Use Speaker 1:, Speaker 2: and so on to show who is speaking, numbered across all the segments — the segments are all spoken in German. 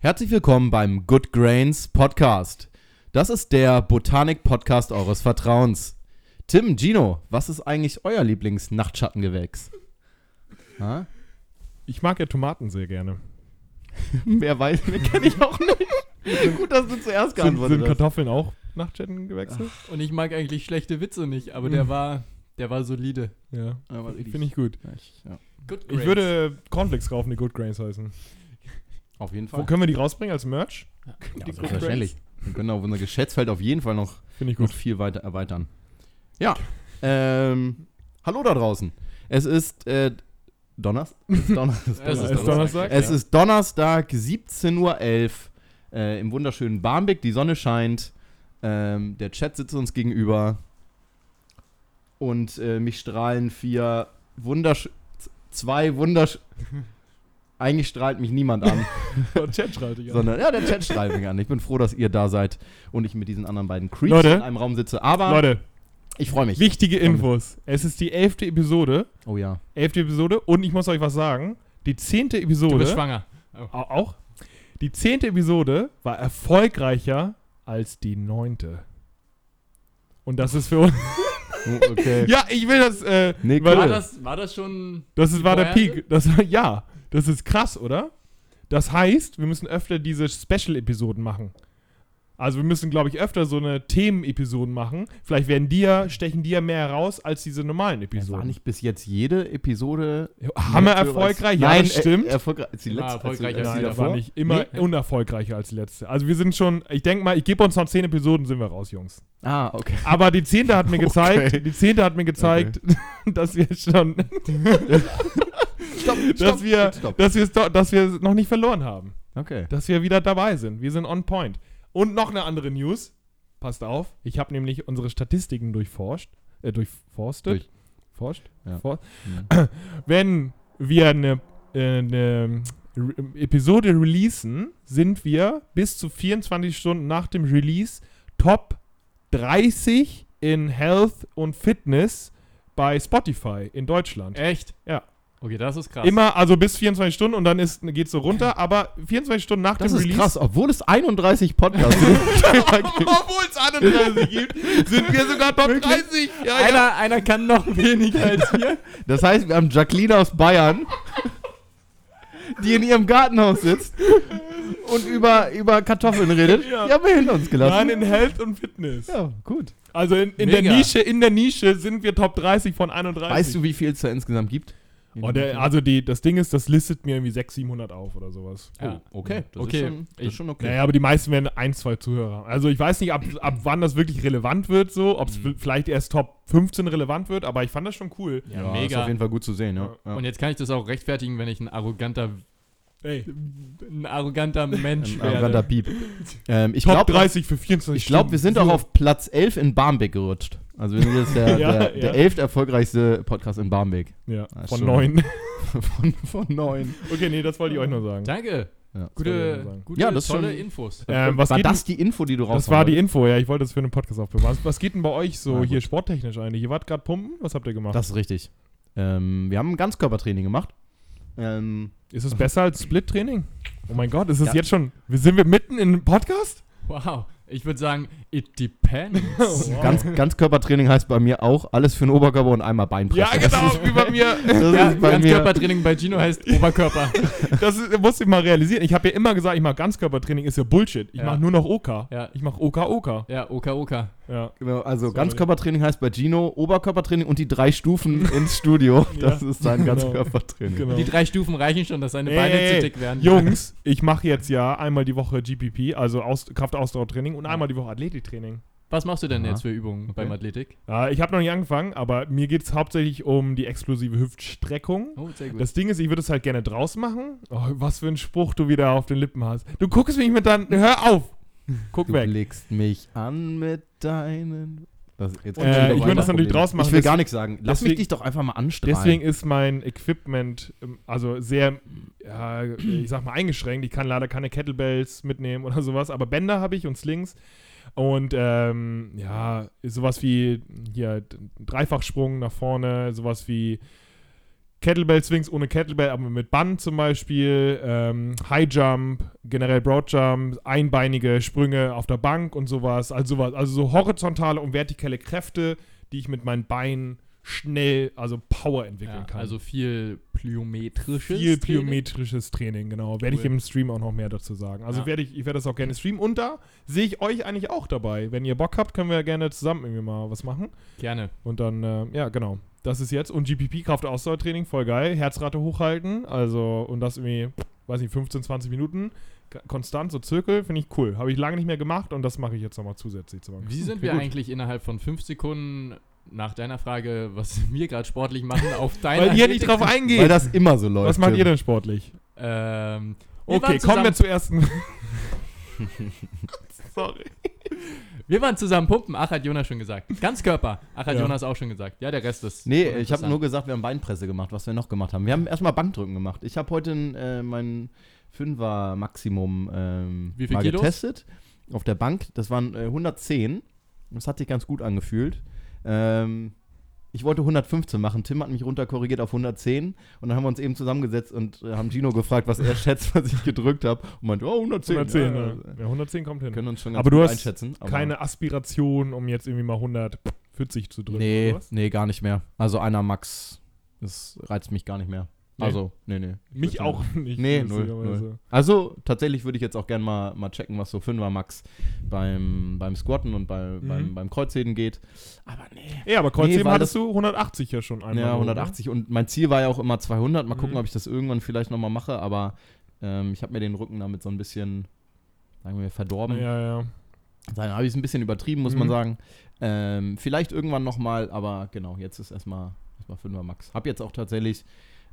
Speaker 1: Herzlich willkommen beim Good Grains Podcast. Das ist der Botanik-Podcast eures Vertrauens. Tim, Gino, was ist eigentlich euer Lieblings-Nachtschattengewächs? Ha?
Speaker 2: Ich mag ja Tomaten sehr gerne.
Speaker 1: Wer weiß, mehr kenne ich auch nicht. Gut, dass du zuerst
Speaker 2: Sind,
Speaker 1: geantwortet
Speaker 2: sind
Speaker 1: hast.
Speaker 2: Kartoffeln auch Nachtschattengewächse?
Speaker 3: Und ich mag eigentlich schlechte Witze nicht, aber der
Speaker 2: Mhm.
Speaker 3: war, der war solide.
Speaker 2: Ja.
Speaker 1: Aber
Speaker 2: Finde ich gut.
Speaker 1: Ja, ich- ja.
Speaker 3: Good
Speaker 2: Ich würde Cornflakes kaufen, die Good Grains heißen.
Speaker 1: Auf jeden
Speaker 2: Wo
Speaker 1: Fall.
Speaker 2: können wir die rausbringen als Merch?
Speaker 1: Ja,
Speaker 2: die Good
Speaker 1: selbstverständlich. Wir können auch unser Geschäftsfeld auf jeden Fall noch, noch viel weiter erweitern. Ja. Ähm, hallo da draußen. Es ist äh, Donnerstag. Es ist Donner- es Donnerstag.
Speaker 2: ist Donnerstag.
Speaker 1: Es ist Donnerstag, 17.11 Uhr äh, im wunderschönen Barmbek. Die Sonne scheint. Ähm, der Chat sitzt uns gegenüber. Und äh, mich strahlen vier wundersch... Zwei wundersch... Eigentlich strahlt mich niemand an,
Speaker 2: Der Chat schreibt dich an.
Speaker 1: sondern ja, der Chat strahlt mich an. Ich bin froh, dass ihr da seid und ich mit diesen anderen beiden Creeps
Speaker 2: Leute.
Speaker 1: in einem Raum sitze. Aber
Speaker 2: Leute,
Speaker 1: ich freue mich.
Speaker 2: wichtige Infos. Es ist die elfte Episode.
Speaker 1: Oh ja.
Speaker 2: Elfte Episode. Und ich muss euch was sagen. Die zehnte Episode.
Speaker 3: Du bist schwanger.
Speaker 2: Au- Auch? Die zehnte Episode war erfolgreicher als die neunte. Und das ist für uns.
Speaker 1: Oh, Okay.
Speaker 2: ja, ich will das. Äh,
Speaker 1: Nee, cool.
Speaker 3: War das, war das schon.
Speaker 2: Das ist, war der? Peak. Das, ja, das ist krass, oder? Das heißt, wir müssen öfter diese Special-Episoden machen. Also wir müssen, glaube ich, öfter so eine Themen-Episoden machen. Vielleicht werden die ja, stechen die ja mehr heraus als diese normalen
Speaker 1: War
Speaker 2: Episoden.
Speaker 1: nicht bis jetzt jede Episode
Speaker 2: Hammer erfolgreich, ja,
Speaker 1: Nein,
Speaker 2: das stimmt.
Speaker 1: Äh, erfolgreich. Ist die
Speaker 3: Immer
Speaker 1: letzte,
Speaker 3: erfolgreicher
Speaker 1: als,
Speaker 3: als
Speaker 1: die
Speaker 2: Nein,
Speaker 3: die
Speaker 2: das war
Speaker 1: davor?
Speaker 2: nicht immer
Speaker 3: Nee?
Speaker 2: unerfolgreicher als die letzte. Also wir sind schon, ich denke mal, ich gebe uns noch zehn Episoden, sind wir raus, Jungs.
Speaker 1: Ah, okay.
Speaker 2: Aber die zehnte hat mir gezeigt,
Speaker 1: Okay.
Speaker 2: die zehnte hat mir gezeigt, dass wir schon,
Speaker 1: Stopp,
Speaker 2: dass wir,
Speaker 1: stopp.
Speaker 2: dass wir, dass wir noch nicht verloren haben.
Speaker 1: Okay.
Speaker 2: dass wir wieder dabei sind. Wir sind on point. Und noch eine andere News. Passt auf. Ich habe nämlich unsere Statistiken durchforscht. Äh, durchforstet.
Speaker 1: Durch-
Speaker 2: Forscht?
Speaker 1: Ja.
Speaker 2: For
Speaker 1: Hm.
Speaker 2: Wenn wir eine, äh, eine Re Episode releasen, sind wir bis zu 24 Stunden nach dem Release Top 30 in Health und Fitness bei Spotify in Deutschland.
Speaker 3: Echt?
Speaker 2: Ja.
Speaker 3: Okay, das ist krass.
Speaker 2: Immer, also bis 24 Stunden und dann ist, geht's so runter, aber 24 Stunden nach
Speaker 1: Das
Speaker 2: dem
Speaker 1: ist
Speaker 2: Release.
Speaker 1: krass, obwohl es 31 Podcasts gibt.
Speaker 2: Obwohl es 31 gibt, sind wir sogar Top 30. Ja, ja.
Speaker 3: Einer, einer kann noch weniger als wir.
Speaker 1: Das heißt, wir haben Jacqueline aus Bayern, die in ihrem Gartenhaus sitzt und über, über Kartoffeln redet.
Speaker 2: Ja.
Speaker 1: Die haben wir hinter uns gelassen.
Speaker 2: Nein, in Health und Fitness.
Speaker 1: ja, gut.
Speaker 2: Also in, in der. Nische, in der Nische sind wir Top 30 von 31.
Speaker 1: Weißt du, wie viel es da insgesamt gibt?
Speaker 2: Oh, der, also die, das Ding ist, das listet mir irgendwie 600, 700 auf oder sowas.
Speaker 3: Ja.
Speaker 1: Oh, okay. Das
Speaker 3: Okay.
Speaker 1: ist schon, das ist schon okay.
Speaker 2: Naja, aber die meisten werden ein, zwei Zuhörer. Also ich weiß nicht, ab, ab wann das wirklich relevant wird, so, ob es
Speaker 3: Mhm.
Speaker 2: vielleicht erst Top 15 relevant wird, aber ich fand das schon cool.
Speaker 3: Ja,
Speaker 1: Ist
Speaker 3: mega.
Speaker 1: auf jeden Fall gut zu sehen, ja. ja.
Speaker 3: Und jetzt kann ich das auch rechtfertigen, wenn ich ein arroganter,
Speaker 2: Ey,
Speaker 3: ein arroganter Mensch
Speaker 1: Ein
Speaker 3: werde.
Speaker 1: arroganter Piep. Ähm, ich
Speaker 2: Top
Speaker 1: glaube,
Speaker 2: 30 für 24
Speaker 1: ich glaub, wir sind
Speaker 2: Stunden.
Speaker 1: auch auf Platz 11 in Barmbek gerutscht. Also wir sind jetzt der,
Speaker 2: Ja,
Speaker 1: der,
Speaker 2: ja.
Speaker 1: der elft erfolgreichste Podcast in Barmbek.
Speaker 2: Ja,
Speaker 1: Ah,
Speaker 2: von. 9.
Speaker 1: von, von neun.
Speaker 2: okay, nee, das wollte ich euch nur sagen.
Speaker 3: Danke.
Speaker 1: Ja.
Speaker 3: Gute, gute
Speaker 1: Ja, das ist
Speaker 3: tolle
Speaker 1: schon-
Speaker 3: Infos.
Speaker 2: Ähm, was
Speaker 1: war das die Info, die du raus
Speaker 2: Das war die Info, ja. Ich wollte das für einen Podcast aufbewahren. Was, was geht denn bei euch so hier sporttechnisch eigentlich? Ihr wart gerade pumpen? Was habt ihr gemacht?
Speaker 1: Das ist richtig. Ähm, wir haben ein Ganzkörpertraining gemacht. Ähm,
Speaker 2: ist es besser als Split-Training? Oh mein Gott, ist es
Speaker 1: Ja.
Speaker 2: jetzt schon. Sind wir mitten in einem Podcast?
Speaker 3: Wow. Ich würde sagen, it depends.
Speaker 2: Wow.
Speaker 1: Ganz, Ganzkörpertraining heißt bei mir auch alles für den Oberkörper und einmal Beinpresse.
Speaker 2: Ja, genau, wie bei mir.
Speaker 1: Das
Speaker 3: ja,
Speaker 1: bei mir.
Speaker 3: Ganzkörpertraining bei Gino heißt Oberkörper.
Speaker 2: Das ist, musste ich mal realisieren. Ich habe ja immer gesagt, ich mache Ganzkörpertraining, ist ja Bullshit. Ich
Speaker 3: Ja.
Speaker 2: mache nur noch OK.
Speaker 3: Ja.
Speaker 2: Ich mache OK, OK.
Speaker 3: Ja, Oka Oka.
Speaker 2: Ja.
Speaker 1: Genau, also
Speaker 2: Sorry.
Speaker 1: Ganzkörpertraining heißt bei Gino Oberkörpertraining und die drei Stufen ins Studio.
Speaker 2: Ja.
Speaker 1: Das ist sein
Speaker 2: Genau.
Speaker 1: Ganzkörpertraining.
Speaker 2: Genau.
Speaker 3: Die drei Stufen reichen schon, dass seine Beine
Speaker 2: ey,
Speaker 3: zu dick werden.
Speaker 2: Jungs, ich mache jetzt ja einmal die Woche GPP, also Aus Kraftausdauertraining und einmal die Woche Athletiktraining.
Speaker 3: Was machst du denn
Speaker 1: Aha.
Speaker 3: jetzt für Übungen
Speaker 1: Okay.
Speaker 3: beim Athletik?
Speaker 2: Ja, ich habe noch nicht angefangen, aber mir geht es hauptsächlich um die explosive Hüftstreckung.
Speaker 3: Oh, sehr gut.
Speaker 2: Das Ding ist, ich würde es halt gerne draußen machen. Oh, was für ein Spruch du wieder auf den Lippen hast. Du guckst mich mit deinen. Hör auf! Guck
Speaker 1: Du
Speaker 2: weg.
Speaker 1: blickst mich an mit deinen. Das, jetzt
Speaker 2: Äh, ich würde das natürlich draußen machen,
Speaker 1: Ich will gar nichts sagen. Lass mich
Speaker 2: deswegen-
Speaker 1: dich doch einfach mal anstrahlen.
Speaker 2: Deswegen ist mein Equipment ähm, also sehr, ja, ich sag mal, eingeschränkt. Ich kann leider keine Kettlebells mitnehmen oder sowas, aber Bänder habe ich und Slings. Und ähm, ja, sowas wie hier Dreifachsprung nach vorne, sowas wie Kettlebell Swings ohne Kettlebell, aber mit Band zum Beispiel, ähm, High Jump, generell Broad Jump, einbeinige Sprünge auf der Bank und sowas. Also sowas, also so horizontale und vertikale Kräfte, die ich mit meinen Beinen schnell, also Power entwickeln
Speaker 3: Ja,
Speaker 2: kann.
Speaker 3: also viel plyometrisches.
Speaker 2: viel
Speaker 3: Training.
Speaker 2: plyometrisches Training, genau. Werde ich
Speaker 3: Cool.
Speaker 2: im Stream auch noch mehr dazu sagen. Also
Speaker 3: Ja.
Speaker 2: werde ich, ich werde das auch gerne streamen. Und da sehe ich euch eigentlich auch dabei. Wenn ihr Bock habt, können wir gerne zusammen irgendwie mal was machen.
Speaker 3: Gerne.
Speaker 2: Und dann, äh, ja, genau. Das ist jetzt. Und GPP Kraft-Ausdauertraining, voll geil. Herzrate hochhalten. Also, und das irgendwie, weiß nicht, 15, 20 Minuten. Konstant, so Zirkel, finde ich cool. Habe ich lange nicht mehr gemacht und das mache ich jetzt nochmal zusätzlich zu.
Speaker 3: Wie sind wir eigentlich innerhalb von fünf Sekunden nach deiner Frage, was wir gerade sportlich machen, auf deine
Speaker 2: Weil ihr nicht drauf eingeht.
Speaker 1: Weil das immer so läuft.
Speaker 2: was macht ihr denn sportlich?
Speaker 3: Ähm, wir
Speaker 2: Okay, kommen wir zur ersten. Sorry.
Speaker 3: Wir waren zusammen pumpen. Ach, hat Jonas schon gesagt. Ganzkörper. Ach, hat
Speaker 2: Ja.
Speaker 3: Jonas auch schon gesagt. Ja, der Rest ist.
Speaker 1: Nee, ich habe nur gesagt, wir haben Beinpresse gemacht, was wir noch gemacht haben. Wir haben erstmal Bankdrücken gemacht. Ich habe heute äh, mein Fünfer Maximum ähm, mal
Speaker 3: Kilos?
Speaker 1: getestet auf der Bank. Das waren äh, 110. Das hat sich ganz gut angefühlt. Ähm, ich wollte 115 machen. Tim hat mich runterkorrigiert auf 110 und dann haben wir uns eben zusammengesetzt und äh, haben Gino gefragt, was er schätzt, was ich gedrückt habe und meinte, oh 110.
Speaker 2: 110,
Speaker 1: ja,
Speaker 2: ja. ja. 110 kommt hin.
Speaker 1: Können uns schon ganz
Speaker 2: Aber du hast
Speaker 1: einschätzen. aber-
Speaker 2: Keine Aspiration, um jetzt irgendwie mal 140 zu drücken.
Speaker 1: Nee, nee, gar nicht mehr. Also einer Max, das reizt mich gar nicht mehr.
Speaker 2: Nee.
Speaker 1: Also, nee, nee. Ich
Speaker 2: Mich auch nicht.
Speaker 1: Nee, null, null. Also, tatsächlich würde ich jetzt auch gerne mal, mal checken, was so 5er Max beim, beim Squatten und bei,
Speaker 2: Mhm.
Speaker 1: beim, beim Kreuzheben geht. Aber nee.
Speaker 2: Ja, aber Kreuzheben
Speaker 1: weil
Speaker 2: hattest du 180 ja schon einmal.
Speaker 1: Ja,
Speaker 2: oder?
Speaker 1: 180. Und mein Ziel war ja auch immer 200. Mal gucken,
Speaker 2: Mhm.
Speaker 1: ob ich das irgendwann vielleicht nochmal mache. Aber ähm, ich habe mir den Rücken damit so ein bisschen, sagen wir, verdorben.
Speaker 2: Ja, ja.
Speaker 1: Dann habe ich es ein bisschen übertrieben, muss
Speaker 2: Mhm.
Speaker 1: man sagen. Ähm, vielleicht irgendwann nochmal, aber genau, jetzt ist erstmal erstmal 5er Max. Hab jetzt auch tatsächlich,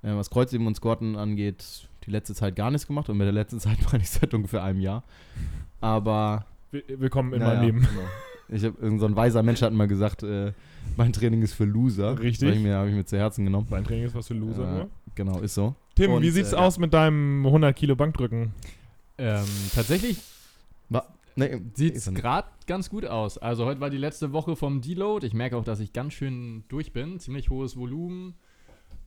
Speaker 1: äh, was Kreuzheben und Squatten angeht, die letzte Zeit gar nichts gemacht und mit der letzten Zeit meine ich seit ungefähr einem Jahr. Aber.
Speaker 2: Will- Willkommen in
Speaker 1: naja,
Speaker 2: meinem Leben.
Speaker 1: Genau. Ich habe irgend so ein weiser Mensch hat mal gesagt, äh, mein Training ist für Loser.
Speaker 2: Richtig.
Speaker 1: Das Habe ich, mir- hab ich mir zu Herzen genommen.
Speaker 2: Mein Training ist was für Loser,
Speaker 1: Äh,
Speaker 2: ne?
Speaker 1: genau, ist so.
Speaker 2: Tim,
Speaker 1: und,
Speaker 2: wie sieht's
Speaker 1: äh,
Speaker 2: aus mit deinem 100 Kilo Bankdrücken?
Speaker 3: Ähm, tatsächlich
Speaker 1: Nee,
Speaker 3: sieht es
Speaker 1: er
Speaker 3: gerade ganz gut aus. Also heute war die letzte Woche vom Deload. Ich merke auch, dass ich ganz schön durch bin. Ziemlich hohes Volumen.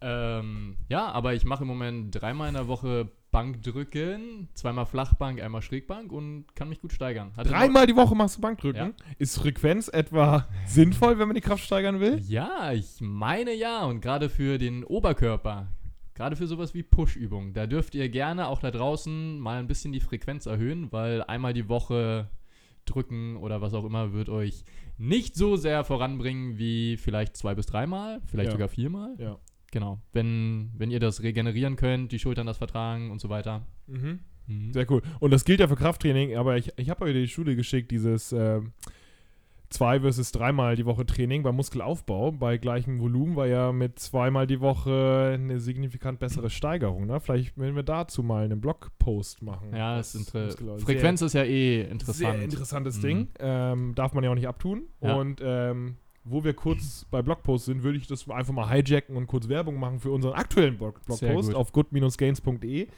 Speaker 3: Ähm, ja, aber ich mache im Moment dreimal in der Woche Bankdrücken, zweimal Flachbank, einmal Schrägbank und kann mich gut steigern. Hatte
Speaker 2: Dreimal die Woche machst du Bankdrücken. Ist Frequenz etwa sinnvoll, wenn man die Kraft steigern will?
Speaker 3: Ja, ich meine ja. Und gerade für den Oberkörper, gerade für sowas wie Push-Übungen, da dürft ihr gerne auch da draußen mal ein bisschen die Frequenz erhöhen, weil einmal die Woche drücken oder was auch immer wird euch nicht so sehr voranbringen wie vielleicht zwei bis dreimal, vielleicht
Speaker 2: Ja.
Speaker 3: sogar viermal.
Speaker 2: Ja.
Speaker 3: Genau. Wenn, wenn ihr das regenerieren könnt, die Schultern das vertragen und so weiter.
Speaker 2: Mhm.
Speaker 3: Mhm.
Speaker 2: Sehr cool. Und das gilt ja für Krafttraining, aber ich, ich habe euch die Schule geschickt, dieses ähm, zwei versus dreimal die Woche Training beim Muskelaufbau bei gleichem Volumen war ja mit zweimal die Woche eine signifikant bessere Steigerung. Ne? Vielleicht werden wir dazu mal einen Blogpost machen.
Speaker 3: Ja,
Speaker 2: was
Speaker 3: ist Frequenz ist ja eh interessant.
Speaker 2: Sehr interessantes
Speaker 3: Mhm.
Speaker 2: Ding. Ähm, darf man ja auch nicht abtun.
Speaker 3: Ja.
Speaker 2: Und ähm, wo wir kurz bei Blogposts sind, würde ich das einfach mal hijacken und kurz Werbung machen für unseren aktuellen Blog Blogpost
Speaker 3: gut.
Speaker 2: auf good-gains.de.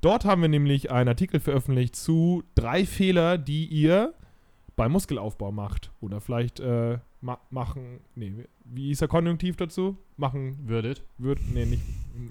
Speaker 2: Dort haben wir nämlich einen Artikel veröffentlicht zu drei Fehler, die ihr beim Muskelaufbau macht. Oder vielleicht äh, ma machen, nee, wie ist der Konjunktiv dazu? Machen
Speaker 3: Würdet.
Speaker 2: wird, nee, nicht,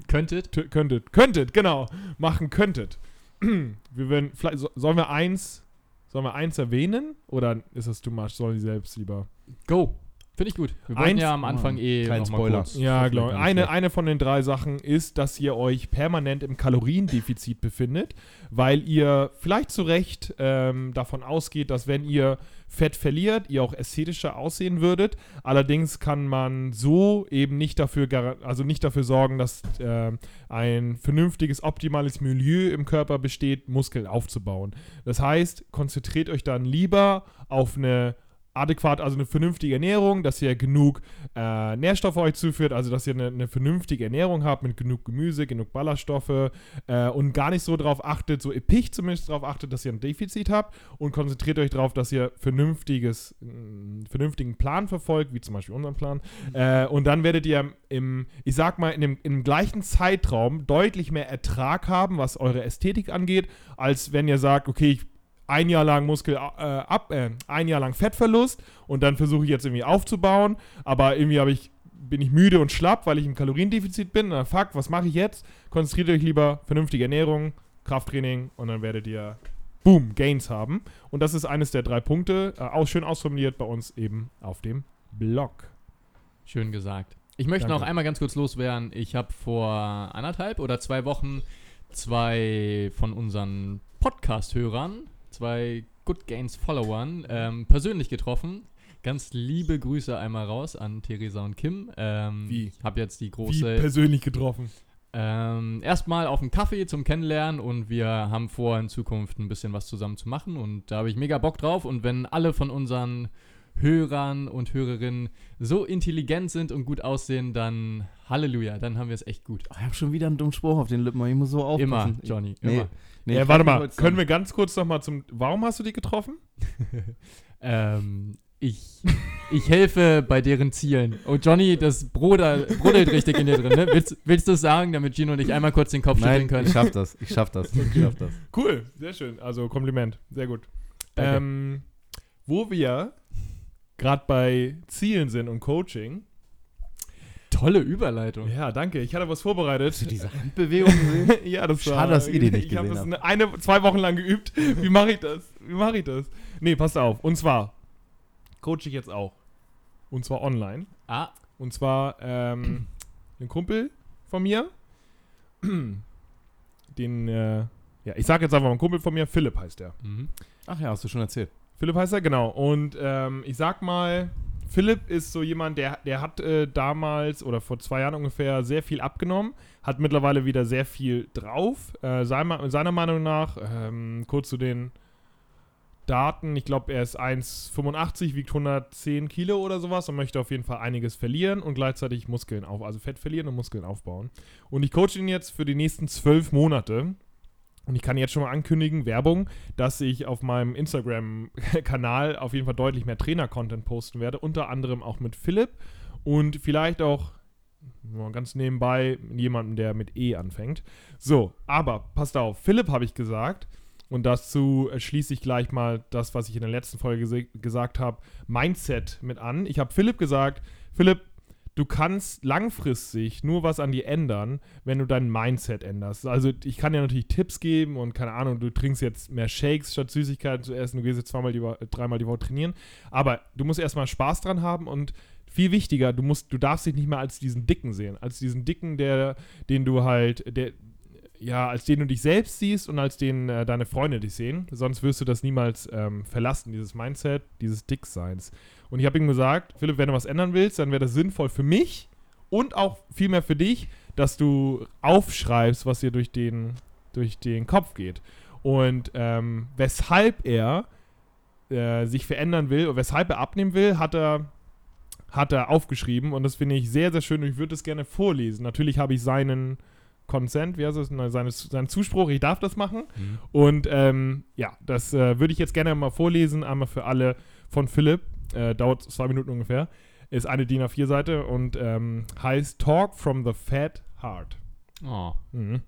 Speaker 3: Könntet.
Speaker 2: Könntet, könntet, genau, machen könntet. wir werden, vielleicht, so, sollen wir eins, sollen wir eins erwähnen? Oder ist das too much? Sollen die selbst lieber?
Speaker 3: Go. Finde ich gut. Wir wollten ja am Anfang eh
Speaker 1: Kein Spoiler.
Speaker 3: kurz.
Speaker 2: Ja,
Speaker 1: gar nicht
Speaker 2: Eine, eine von den drei Sachen ist, dass ihr euch permanent im Kaloriendefizit befindet, weil ihr vielleicht zu Recht ähm, davon ausgeht, dass wenn ihr Fett verliert, ihr auch ästhetischer aussehen würdet. Allerdings kann man so eben nicht dafür, also nicht dafür sorgen, dass ähm, ein vernünftiges, optimales Milieu im Körper besteht, Muskeln aufzubauen. Das heißt, konzentriert euch dann lieber auf eine adäquat, also eine vernünftige Ernährung, dass ihr genug äh, Nährstoffe euch zuführt, also dass ihr eine, eine vernünftige Ernährung habt mit genug Gemüse, genug Ballaststoffe äh, und gar nicht so darauf achtet, so episch zumindest darauf achtet, dass ihr ein Defizit habt und konzentriert euch darauf, dass ihr vernünftiges, einen vernünftigen Plan verfolgt, wie zum Beispiel unseren Plan. Äh, und dann werdet ihr im, ich sag mal, in dem, im gleichen Zeitraum deutlich mehr Ertrag haben, was eure Ästhetik angeht, als wenn ihr sagt, okay, ich ein Jahr lang Muskel äh, ab, äh, ein Jahr lang Fettverlust und dann versuche ich jetzt irgendwie aufzubauen, aber irgendwie habe ich bin ich müde und schlapp, weil ich im Kaloriendefizit bin. Na, fuck, was mache ich jetzt? Konzentriert euch lieber vernünftige Ernährung, Krafttraining und dann werdet ihr Boom, Gains haben. Und das ist eines der drei Punkte, äh, auch schön ausformuliert bei uns eben auf dem Blog.
Speaker 3: Schön gesagt. Ich möchte
Speaker 2: Danke.
Speaker 3: noch einmal ganz kurz loswerden. Ich habe vor anderthalb oder zwei Wochen zwei von unseren Podcast-Hörern, zwei Good Gains-Followern, ähm, persönlich getroffen. Ganz liebe Grüße einmal raus an Theresa und Kim. Ähm,
Speaker 2: Wie?
Speaker 3: Ich habe jetzt die
Speaker 2: Wie
Speaker 3: große
Speaker 2: persönlich getroffen.
Speaker 3: ähm, erstmal auf einen Kaffee zum Kennenlernen und wir haben vor, in Zukunft ein bisschen was zusammen zu machen und da habe ich mega Bock drauf. Und wenn alle von unseren Hörern und Hörerinnen so intelligent sind und gut aussehen, dann Halleluja, dann haben wir es echt gut.
Speaker 1: Oh, ich habe schon wieder einen dummen Spruch auf den Lippen, aber ich muss so aufpassen.
Speaker 3: Immer, Johnny,
Speaker 1: Nee,
Speaker 3: immer.
Speaker 1: nee,
Speaker 2: ja, warte mal, können wir ganz kurz nochmal zum. Warum hast du die getroffen?
Speaker 3: Ähm, ich, ich helfe bei deren Zielen. Oh, Johnny, das Bruder, brodelt richtig in dir drin, ne? Willst, willst du es sagen, damit Gino und ich einmal kurz den Kopf schütteln können?
Speaker 1: ich schaff das. Ich schaff das. Ich schaff das.
Speaker 2: Cool, sehr schön. Also Kompliment, sehr gut. Ähm, wo wir gerade bei Zielen sind und Coaching.
Speaker 3: Tolle Überleitung.
Speaker 2: Ja, danke. Ich hatte was vorbereitet.
Speaker 1: Hast du diese Handbewegung gesehen?
Speaker 2: ja, das
Speaker 1: Schade, dass ihr die nicht
Speaker 2: Ich habe
Speaker 1: gesehen
Speaker 2: das eine, zwei Wochen lang geübt. Wie mache ich das? Wie mache ich das? Nee, passt auf. Und zwar coache ich jetzt auch. Und zwar online.
Speaker 3: Ah,
Speaker 2: Und zwar ähm, ein Kumpel von mir. Den, äh, ja, ich sage jetzt einfach mal ein Kumpel von mir. Philipp heißt er.
Speaker 3: mhm.
Speaker 1: Ach ja, hast du schon erzählt.
Speaker 2: Philipp heißt er, genau. Und ähm, ich sag mal, Philipp ist so jemand, der, der hat äh, damals oder vor zwei Jahren ungefähr sehr viel abgenommen, hat mittlerweile wieder sehr viel drauf. Äh, seiner, seiner Meinung nach, ähm, kurz zu den Daten, ich glaube, er ist 1,85, wiegt 110 Kilo oder sowas und möchte auf jeden Fall einiges verlieren und gleichzeitig Muskeln auf, also Fett verlieren und Muskeln aufbauen. Und ich coache ihn jetzt für die nächsten zwölf Monate. Und ich kann jetzt schon mal ankündigen, Werbung, dass ich auf meinem Instagram-Kanal auf jeden Fall deutlich mehr Trainer-Content posten werde, unter anderem auch mit Philipp und vielleicht auch ganz nebenbei jemandem, der mit E anfängt. So, aber passt auf, Philipp habe ich gesagt und dazu äh, schließe ich gleich mal das, was ich in der letzten Folge gesagt habe, Mindset mit an. Ich habe Philipp gesagt, Philipp, du kannst langfristig nur was an dir ändern, wenn du dein Mindset änderst. Also ich kann dir natürlich Tipps geben und keine Ahnung, du trinkst jetzt mehr Shakes statt Süßigkeiten zu essen, du gehst jetzt zweimal die Woche, dreimal die Woche trainieren. Aber du musst erstmal Spaß dran haben und viel wichtiger, du musst, du darfst dich nicht mehr als diesen Dicken sehen, als diesen Dicken, der, den du halt, der, ja, als den du dich selbst siehst und als den äh, deine Freunde dich sehen. Sonst wirst du das niemals ähm, verlassen, dieses Mindset, dieses Dickseins. Und ich habe ihm gesagt, Philipp, wenn du was ändern willst, dann wäre das sinnvoll für mich und auch vielmehr für dich, dass du aufschreibst, was dir durch den, durch den Kopf geht. Und ähm, weshalb er äh, sich verändern will und weshalb er abnehmen will, hat er, hat er aufgeschrieben. Und das finde ich sehr, sehr schön und ich würde es gerne vorlesen. Natürlich habe ich seinen Consent, wie heißt es, Nein, seine, seinen Zuspruch, ich darf das machen.
Speaker 3: Mhm.
Speaker 2: Und ähm, ja, das äh, würde ich jetzt gerne mal vorlesen, einmal für alle von Philipp. Äh, dauert zwei Minuten ungefähr. Ist eine DIN A4-Seite und ähm, heißt Talk from the Fat Heart.
Speaker 3: Oh.
Speaker 2: Mhm.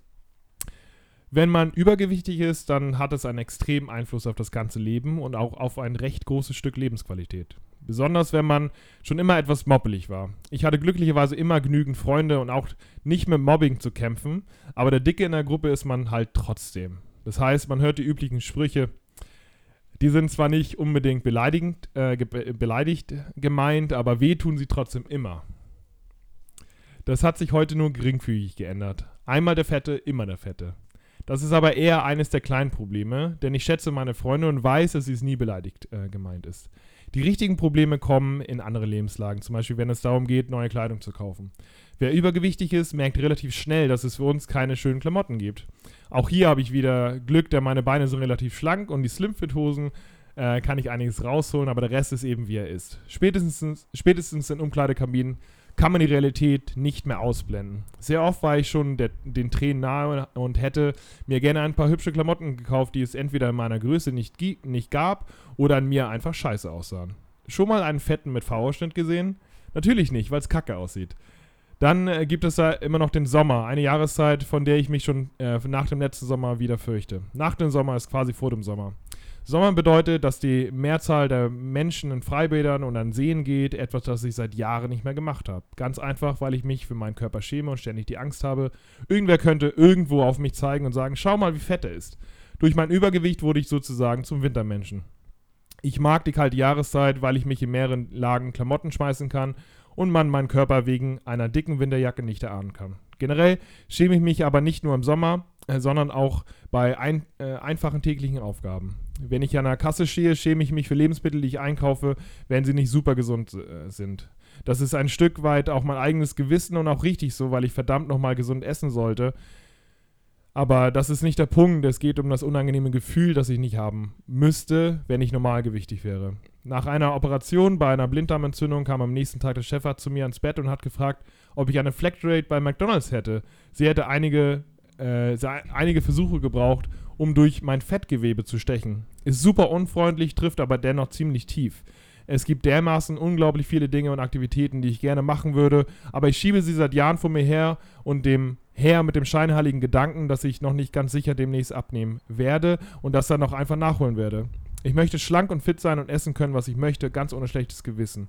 Speaker 2: Wenn man übergewichtig ist, dann hat es einen extremen Einfluss auf das ganze Leben und auch auf ein recht großes Stück Lebensqualität. Besonders wenn man schon immer etwas mobbelig war. Ich hatte glücklicherweise immer genügend Freunde und auch nicht mit Mobbing zu kämpfen, aber der Dicke in der Gruppe ist man halt trotzdem. Das heißt, man hört die üblichen Sprüche. Die sind zwar nicht unbedingt beleidigend, äh, ge beleidigt gemeint, aber weh tun sie trotzdem immer. Das hat sich heute nur geringfügig geändert. Einmal der Fette, immer der Fette. Das ist aber eher eines der kleinen Probleme, denn ich schätze meine Freunde und weiß, dass es nie beleidigt äh, gemeint ist. Die richtigen Probleme kommen in andere Lebenslagen, zum Beispiel wenn es darum geht, neue Kleidung zu kaufen. Wer übergewichtig ist, merkt relativ schnell, dass es für uns keine schönen Klamotten gibt. Auch hier habe ich wieder Glück, denn meine Beine sind relativ schlank und die Slimfit-Hosen äh, kann ich einiges rausholen, aber der Rest ist eben wie er ist. Spätestens, spätestens in Umkleidekabinen kann man die Realität nicht mehr ausblenden. Sehr oft war ich schon der, den Tränen nahe und hätte mir gerne ein paar hübsche Klamotten gekauft, die es entweder in meiner Größe nicht, nicht gab oder an mir einfach scheiße aussahen. Schon mal einen fetten mit V-Ausschnitt gesehen? Natürlich nicht, weil es kacke aussieht. Dann äh, gibt es da immer noch den Sommer, eine Jahreszeit, von der ich mich schon äh, nach dem letzten Sommer wieder fürchte. Nach dem Sommer ist quasi vor dem Sommer. Sommer bedeutet, dass die Mehrzahl der Menschen in Freibädern und an Seen geht, etwas, das ich seit Jahren nicht mehr gemacht habe. Ganz einfach, weil ich mich für meinen Körper schäme und ständig die Angst habe, irgendwer könnte irgendwo auf mich zeigen und sagen, schau mal, wie fett er ist. Durch mein Übergewicht wurde ich sozusagen zum Wintermenschen. Ich mag die kalte Jahreszeit, weil ich mich in mehreren Lagen Klamotten schmeißen kann und man meinen Körper wegen einer dicken Winterjacke nicht erahnen kann. Generell schäme ich mich aber nicht nur im Sommer, äh, sondern auch bei ein, äh, einfachen täglichen Aufgaben. Wenn ich an der Kasse stehe, schäme ich mich für Lebensmittel, die ich einkaufe, wenn sie nicht super gesund äh, sind. Das ist ein Stück weit auch mein eigenes Gewissen und auch richtig so, weil ich verdammt nochmal gesund essen sollte. Aber das ist nicht der Punkt. Es geht um das unangenehme Gefühl, das ich nicht haben müsste, wenn ich normalgewichtig wäre. Nach einer Operation bei einer Blinddarmentzündung kam am nächsten Tag der Chefarzt zu mir ins Bett und hat gefragt, ob ich eine Flatrate bei McDonalds hätte. Sie hätte einige, äh, einige Versuche gebraucht, um durch mein Fettgewebe zu stechen. Ist super unfreundlich, trifft aber dennoch ziemlich tief. Es gibt dermaßen unglaublich viele Dinge und Aktivitäten, die ich gerne machen würde, aber ich schiebe sie seit Jahren vor mir her und dem her mit dem scheinheiligen Gedanken, dass ich noch nicht ganz sicher demnächst abnehmen werde und das dann noch einfach nachholen werde. Ich möchte schlank und fit sein und essen können, was ich möchte, ganz ohne schlechtes Gewissen.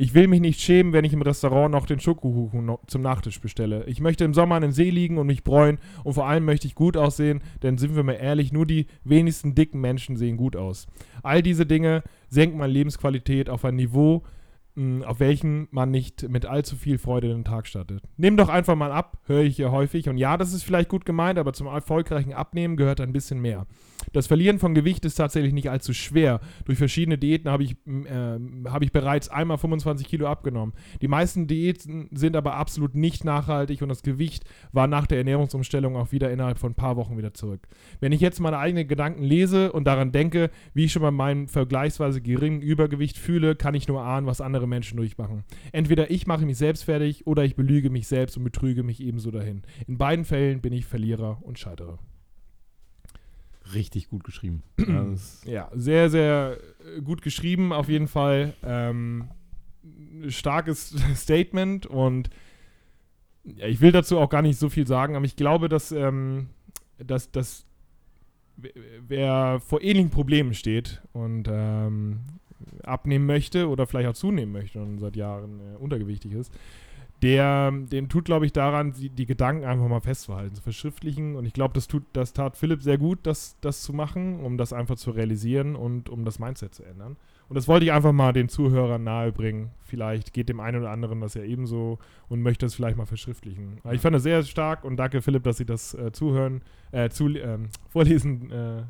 Speaker 2: Ich will mich nicht schämen, wenn ich im Restaurant noch den Schokokuchen zum Nachtisch bestelle. Ich möchte im Sommer an den See liegen und mich bräuen und vor allem möchte ich gut aussehen, denn sind wir mal ehrlich, nur die wenigsten dicken Menschen sehen gut aus. All diese Dinge senken meine Lebensqualität auf ein Niveau, auf welchen man nicht mit allzu viel Freude den Tag startet. Nimm doch einfach mal ab, höre ich hier häufig. Und ja, das ist vielleicht gut gemeint, aber zum erfolgreichen Abnehmen gehört ein bisschen mehr. Das Verlieren von Gewicht ist tatsächlich nicht allzu schwer. Durch verschiedene Diäten habe ich, äh, hab ich bereits einmal 25 Kilo abgenommen. Die meisten Diäten sind aber absolut nicht nachhaltig und das Gewicht war nach der Ernährungsumstellung auch wieder innerhalb von ein paar Wochen wieder zurück. Wenn ich jetzt meine eigenen Gedanken lese und daran denke, wie ich schon bei meinem vergleichsweise geringen Übergewicht fühle, kann ich nur ahnen, was andere Menschen durchmachen. Entweder ich mache mich selbst fertig oder ich belüge mich selbst und betrüge mich ebenso dahin. In beiden Fällen bin ich Verlierer und scheitere.
Speaker 1: Richtig gut geschrieben.
Speaker 2: ja, sehr, sehr äh, gut geschrieben, auf jeden Fall. Ähm, starkes Statement und ja, ich will dazu auch gar nicht so viel sagen, aber ich glaube, dass, ähm, dass, dass wer vor ähnlichen Problemen steht und ähm, abnehmen möchte oder vielleicht auch zunehmen möchte und seit Jahren äh, untergewichtig ist, der, dem tut, glaube ich, daran, die, die, Gedanken einfach mal festzuhalten, zu verschriftlichen. Und ich glaube, das das tat Philipp sehr gut, das, das zu machen, um das einfach zu realisieren und um das Mindset zu ändern. Und das wollte ich einfach mal den Zuhörern nahebringen. Vielleicht geht dem einen oder anderen das ja ebenso und möchte es vielleicht mal verschriftlichen. Aber ich fand es sehr stark und danke Philipp, dass Sie das äh, zuhören, äh, zu, äh, vorlesen äh,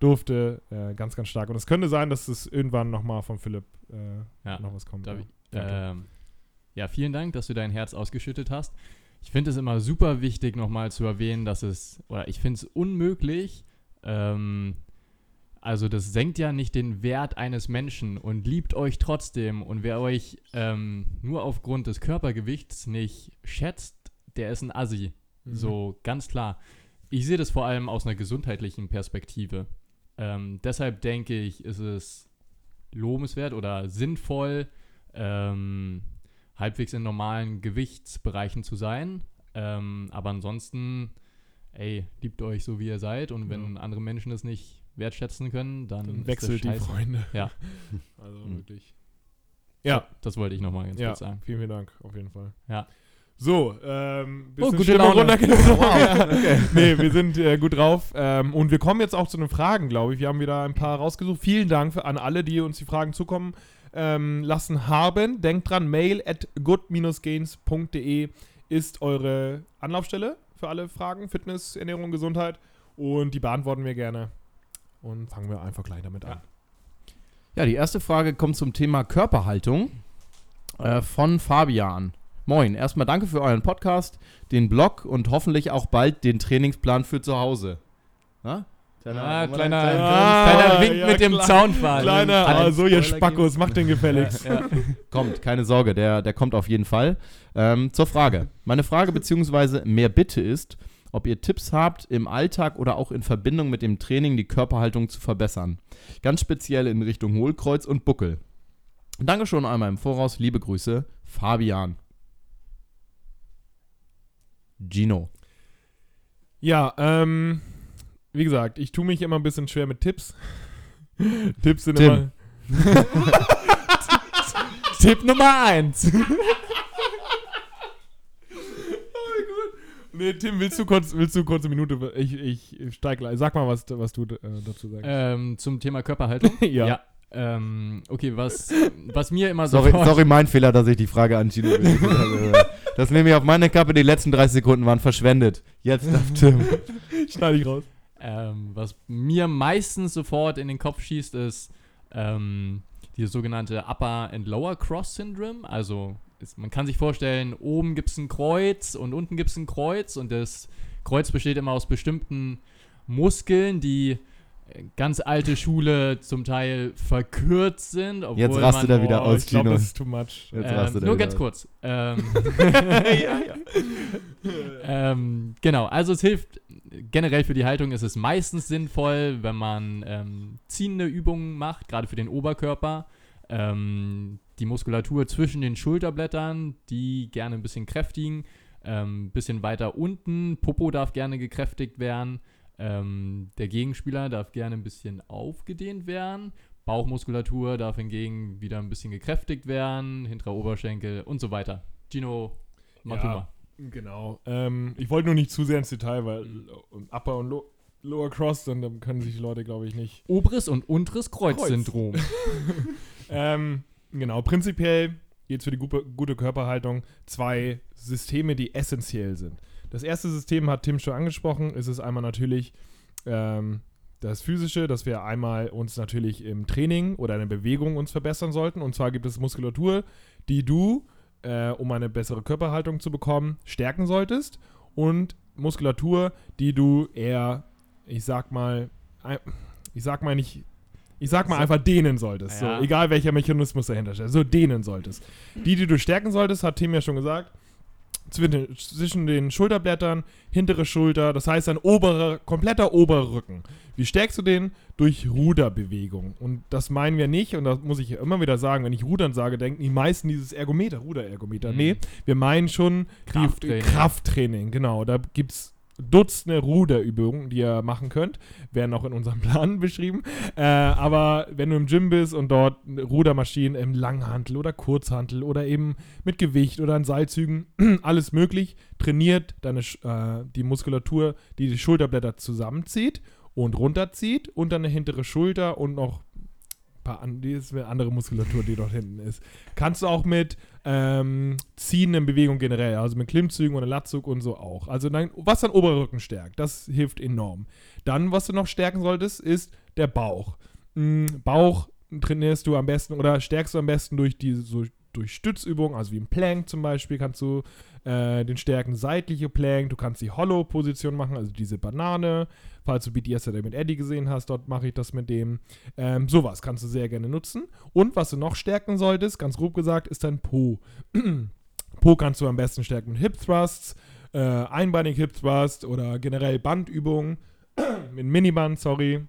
Speaker 2: durfte. Äh, ganz, ganz stark. Und es könnte sein, dass es irgendwann nochmal von Philipp äh, ja. noch was kommt.
Speaker 3: Ja. Ähm, ja, vielen Dank, dass du dein Herz ausgeschüttet hast. Ich finde es immer super wichtig, nochmal zu erwähnen, dass es, oder ich finde es unmöglich, ähm, also das senkt ja nicht den Wert eines Menschen und liebt euch trotzdem. Und wer euch ähm, nur aufgrund des Körpergewichts nicht schätzt, der ist ein Assi. Mhm. So ganz klar. Ich sehe das vor allem aus einer gesundheitlichen Perspektive. Ähm, deshalb denke ich, ist es lobenswert oder sinnvoll, ähm, halbwegs in normalen Gewichtsbereichen zu sein. Ähm, aber ansonsten, ey, liebt euch so, wie ihr seid. Und wenn ja. andere Menschen das nicht wertschätzen können, dann, dann
Speaker 2: wechselt die Freunde.
Speaker 3: Ja.
Speaker 2: also mhm. wirklich.
Speaker 3: Ja. Das wollte ich nochmal ganz ja, kurz sagen.
Speaker 2: Vielen, vielen Dank, auf jeden Fall.
Speaker 3: Ja.
Speaker 2: So, ähm,
Speaker 3: bisschen oh, gute Laune.
Speaker 2: wow. okay. Nee, wir sind äh, gut drauf. Ähm, und wir kommen jetzt auch zu den Fragen, glaube ich. Wir haben wieder ein paar rausgesucht. Vielen Dank für, an alle, die uns die Fragen zukommen ähm, lassen haben. Denkt dran, mail at good-gains.de ist eure Anlaufstelle für alle Fragen, Fitness, Ernährung, Gesundheit. Und die beantworten wir gerne. Und fangen wir einfach gleich damit an.
Speaker 1: Ja, die erste Frage kommt zum Thema Körperhaltung äh, von Fabian. Moin, erstmal danke für euren Podcast, den Blog und hoffentlich auch bald den Trainingsplan für zu Hause. Na?
Speaker 3: Kleiner, ah, kleiner, ah, kleiner Wink ja, mit dem klein, Zaunpfahl.
Speaker 2: Kleiner, ah, so ihr Spackos, macht den gefälligst. Ja, ja.
Speaker 1: kommt, keine Sorge, der, der kommt auf jeden Fall. Ähm, zur Frage. Meine Frage bzw. mehr Bitte ist, ob ihr Tipps habt, im Alltag oder auch in Verbindung mit dem Training die Körperhaltung zu verbessern. Ganz speziell in Richtung Hohlkreuz und Buckel. Danke schon einmal im Voraus, liebe Grüße, Fabian. Gino.
Speaker 2: Ja, ähm, wie gesagt, ich tue mich immer ein bisschen schwer mit Tipps. Tipps sind
Speaker 1: Tim.
Speaker 2: immer. Tipp Nummer 1. Nee, Tim, willst du kurz, willst du kurz eine Minute? Ich, ich steig gleich. Sag mal, was, was du äh, dazu sagst.
Speaker 3: Ähm, zum Thema Körperhaltung.
Speaker 2: Ja.
Speaker 3: Ähm, okay, was, was mir immer
Speaker 1: Sorry,
Speaker 3: sofort-
Speaker 1: sorry, mein Fehler, dass ich die Frage an Gino gerichtet habe. Das nehme ich auf meine Kappe, die letzten 30 Sekunden waren verschwendet. Jetzt darf Tim.
Speaker 2: Schneide ich raus.
Speaker 3: Ähm, was mir meistens sofort in den Kopf schießt, ist ähm, die sogenannte Upper and Lower Cross Syndrome. Also ist, man kann sich vorstellen, oben gibt es ein Kreuz und unten gibt es ein Kreuz und das Kreuz besteht immer aus bestimmten Muskeln, die ganz alte Schule zum Teil verkürzt sind. Obwohl
Speaker 1: Jetzt rastet
Speaker 3: man,
Speaker 1: er wieder
Speaker 2: Oh,
Speaker 1: aus,
Speaker 2: ich
Speaker 1: Gino.
Speaker 2: das ist too much.
Speaker 1: Jetzt
Speaker 3: ähm,
Speaker 1: rastet
Speaker 3: nur ganz
Speaker 1: aus.
Speaker 3: kurz. Ähm,
Speaker 2: ja, ja.
Speaker 3: ähm, genau, also es hilft generell für die Haltung ist es meistens sinnvoll, wenn man ähm, ziehende Übungen macht, gerade für den Oberkörper. Ähm, die Muskulatur zwischen den Schulterblättern, die gerne ein bisschen kräftigen. Ein bisschen weiter unten, Popo darf gerne gekräftigt werden. Ähm, der Gegenspieler darf gerne ein bisschen aufgedehnt werden. Bauchmuskulatur darf hingegen wieder ein bisschen gekräftigt werden, hinterer Oberschenkel und so weiter. Gino, mach du
Speaker 2: Ja.
Speaker 3: mal.
Speaker 2: Genau. Ähm, ich wollte nur nicht zu sehr ins Detail, weil Upper und Lo Lower Cross, dann, können sich die Leute, glaube ich, nicht.
Speaker 3: Oberes und unteres Kreuzsyndrom.
Speaker 2: Ähm, genau, prinzipiell geht es für die gute, gute Körperhaltung zwei Systeme, die essentiell sind. Das erste System hat Tim schon angesprochen. Es ist einmal natürlich ähm, das Physische, dass wir einmal uns natürlich im Training oder in der Bewegung uns verbessern sollten. Und zwar gibt es Muskulatur, die du, äh, um eine bessere Körperhaltung zu bekommen, stärken solltest. Und Muskulatur, die du eher, ich sag mal, ich sag mal nicht, ich sag mal
Speaker 3: So-
Speaker 2: einfach dehnen solltest.
Speaker 3: Ja.
Speaker 2: So, egal welcher Mechanismus dahinter steht. So dehnen solltest. Die, die du stärken solltest, hat Tim ja schon gesagt, zwischen, den Schulterblättern, hintere Schulter, das heißt ein oberer, kompletter Oberrücken. Wie stärkst du den? Durch Ruderbewegung. Und das meinen wir nicht, und das muss ich ja immer wieder sagen, wenn ich Rudern sage, denken die meisten dieses Ergometer, Ruderergometer.
Speaker 3: Mhm.
Speaker 2: Nee, wir meinen schon
Speaker 3: Krafttraining.
Speaker 2: Krafttraining, genau. Da gibt es Dutzende Ruderübungen, die ihr machen könnt. Werden auch in unserem Plan beschrieben. Äh, aber wenn du im Gym bist und dort Rudermaschinen im Langhantel oder Kurzhantel oder eben mit Gewicht oder an Seilzügen, alles möglich, trainiert deine, äh, die Muskulatur, die die Schulterblätter zusammenzieht und runterzieht und dann eine hintere Schulter und noch ein paar andere Muskulatur, die dort hinten ist. Kannst du auch mit ähm, ziehenden Bewegungen generell, also mit Klimmzügen oder Latzug und so auch. Also dein, was dein Oberrücken stärkt, das hilft enorm. Dann, was du noch stärken solltest, ist der Bauch. Mm, Bauch trainierst du am besten oder stärkst du am besten durch diese so durch Stützübungen, also wie im Plank zum Beispiel, kannst du äh, den stärken seitliche Plank, du kannst die Hollow-Position machen, also diese Banane. Falls du Beat Yesterday mit Eddie gesehen hast, dort mache ich das mit dem. Ähm, sowas kannst du sehr gerne nutzen. Und was du noch stärken solltest, ganz grob gesagt, ist dein Po. po kannst du am besten stärken mit Hip Thrusts, äh, einbeinig Hip Thrust oder generell Bandübungen mit Miniband, sorry.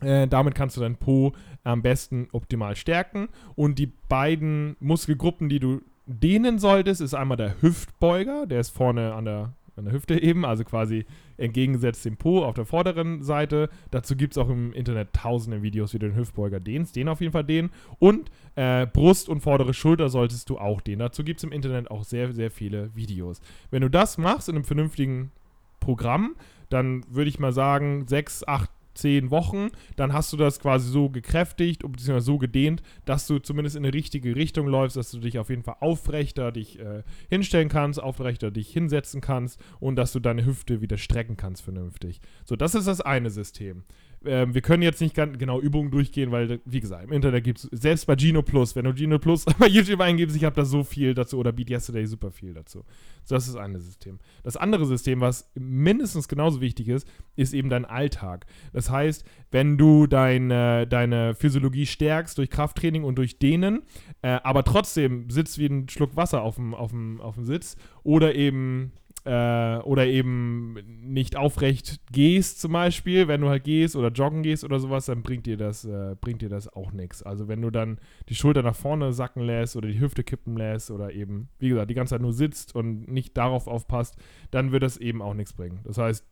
Speaker 2: Äh, damit kannst du dein Po am besten optimal stärken. Und die beiden Muskelgruppen, die du dehnen solltest, ist einmal der Hüftbeuger, der ist vorne an der, an der Hüfte eben, also quasi entgegengesetzt dem Po auf der vorderen Seite. Dazu gibt es auch im Internet tausende Videos, wie du den Hüftbeuger dehnst. Den auf jeden Fall dehnen. Und äh, Brust und vordere Schulter solltest du auch dehnen. Dazu gibt es im Internet auch sehr, sehr viele Videos. Wenn du das machst in einem vernünftigen Programm, dann würde ich mal sagen, sechs, acht, zehn Wochen, dann hast du das quasi so gekräftigt bzw. so gedehnt, dass du zumindest in eine richtige Richtung läufst, dass du dich auf jeden Fall aufrechter dich äh, hinstellen kannst, aufrechter dich hinsetzen kannst und dass du deine Hüfte wieder strecken kannst vernünftig. So, das ist das eine System. Ähm, wir können jetzt nicht ganz genau Übungen durchgehen, weil, wie gesagt, im Internet gibt es, selbst bei Gino Plus, wenn du Gino Plus bei YouTube eingibst, ich habe da so viel dazu oder Beat Yesterday super viel dazu. So, das ist eine System. Das andere System, was mindestens genauso wichtig ist, ist eben dein Alltag. Das heißt, wenn du deine, deine Physiologie stärkst durch Krafttraining und durch Dehnen, äh, aber trotzdem sitzt wie ein Schluck Wasser auf dem Sitz oder eben äh, oder eben nicht aufrecht gehst zum Beispiel, wenn du halt gehst oder joggen gehst oder sowas, dann bringt dir das, äh, bringt dir das auch nichts. Also wenn du dann die Schulter nach vorne sacken lässt oder die Hüfte kippen lässt oder eben, wie gesagt, die ganze Zeit nur sitzt und nicht darauf aufpasst, dann wird das eben auch nichts bringen. Das heißt,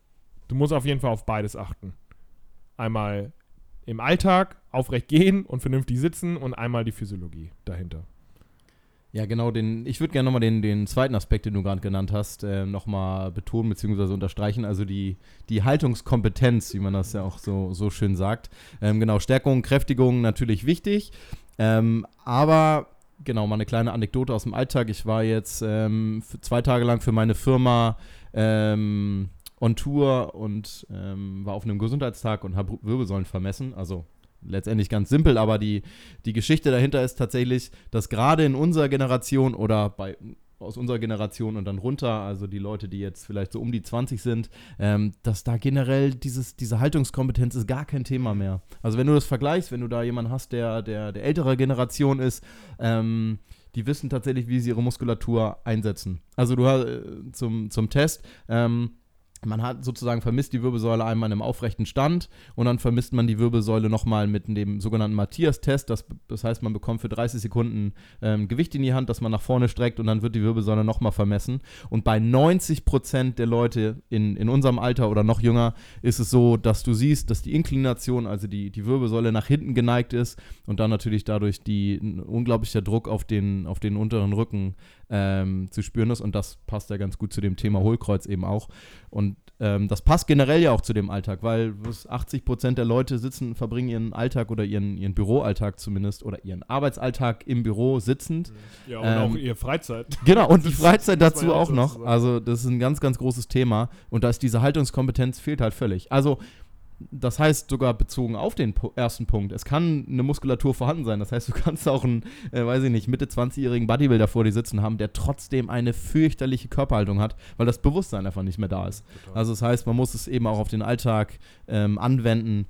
Speaker 2: du musst auf jeden Fall auf beides achten. Einmal im Alltag aufrecht gehen und vernünftig sitzen und einmal die Physiologie dahinter.
Speaker 1: Ja, genau, den, ich würde gerne nochmal den, den zweiten Aspekt, den du gerade genannt hast, äh, nochmal betonen bzw. unterstreichen, also die, die Haltungskompetenz, wie man das ja auch so, so schön sagt. Ähm, genau, Stärkung, Kräftigung natürlich wichtig, ähm, aber genau, mal eine kleine Anekdote aus dem Alltag. Ich war jetzt ähm, zwei Tage lang für meine Firma ähm, on Tour und ähm, war auf einem Gesundheitstag und habe Wirbelsäulen vermessen, also letztendlich ganz simpel, aber die, die Geschichte dahinter ist tatsächlich, dass gerade in unserer Generation oder bei aus unserer Generation und dann runter, also die Leute, die jetzt vielleicht so um die 20 sind, ähm, dass da generell dieses, diese Haltungskompetenz ist gar kein Thema mehr. Also wenn du das vergleichst, wenn du da jemanden hast, der, der, der ältere Generation ist, ähm, die wissen tatsächlich, wie sie ihre Muskulatur einsetzen. Also du hast äh, zum, zum Test, ähm, man hat sozusagen vermisst die Wirbelsäule einmal in einem aufrechten Stand und dann vermisst man die Wirbelsäule nochmal mit dem sogenannten Matthias-Test. Das, das, heißt, man bekommt für 30 Sekunden ähm, Gewicht in die Hand, das man nach vorne streckt und dann wird die Wirbelsäule nochmal vermessen. Und bei 90 Prozent der Leute in, in unserem Alter oder noch jünger ist es so, dass du siehst, dass die Inklination, also die, die Wirbelsäule nach hinten geneigt ist und dann natürlich dadurch die, ein unglaublicher Druck auf den, auf den unteren Rücken ähm, zu spüren ist. Und das passt ja ganz gut zu dem Thema Hohlkreuz eben auch. Und ähm, das passt generell ja auch zu dem Alltag, weil 80 Prozent der Leute sitzen, verbringen ihren Alltag oder ihren, ihren Büroalltag zumindest oder ihren Arbeitsalltag im Büro sitzend.
Speaker 2: Ja, und ähm, auch ihre Freizeit.
Speaker 1: Genau, und die Freizeit dazu auch noch. Also, das ist ein ganz, ganz großes Thema. Und da ist diese Haltungskompetenz fehlt halt völlig. Also, das heißt sogar bezogen auf den ersten Punkt, es kann eine Muskulatur vorhanden sein. Das heißt, du kannst auch einen, äh, weiß ich nicht, Mitte 20-jährigen Bodybuilder vor dir sitzen haben, der trotzdem eine fürchterliche Körperhaltung hat, weil das Bewusstsein einfach nicht mehr da ist. Total. Also das heißt, man muss es eben auch auf den Alltag ähm, anwenden,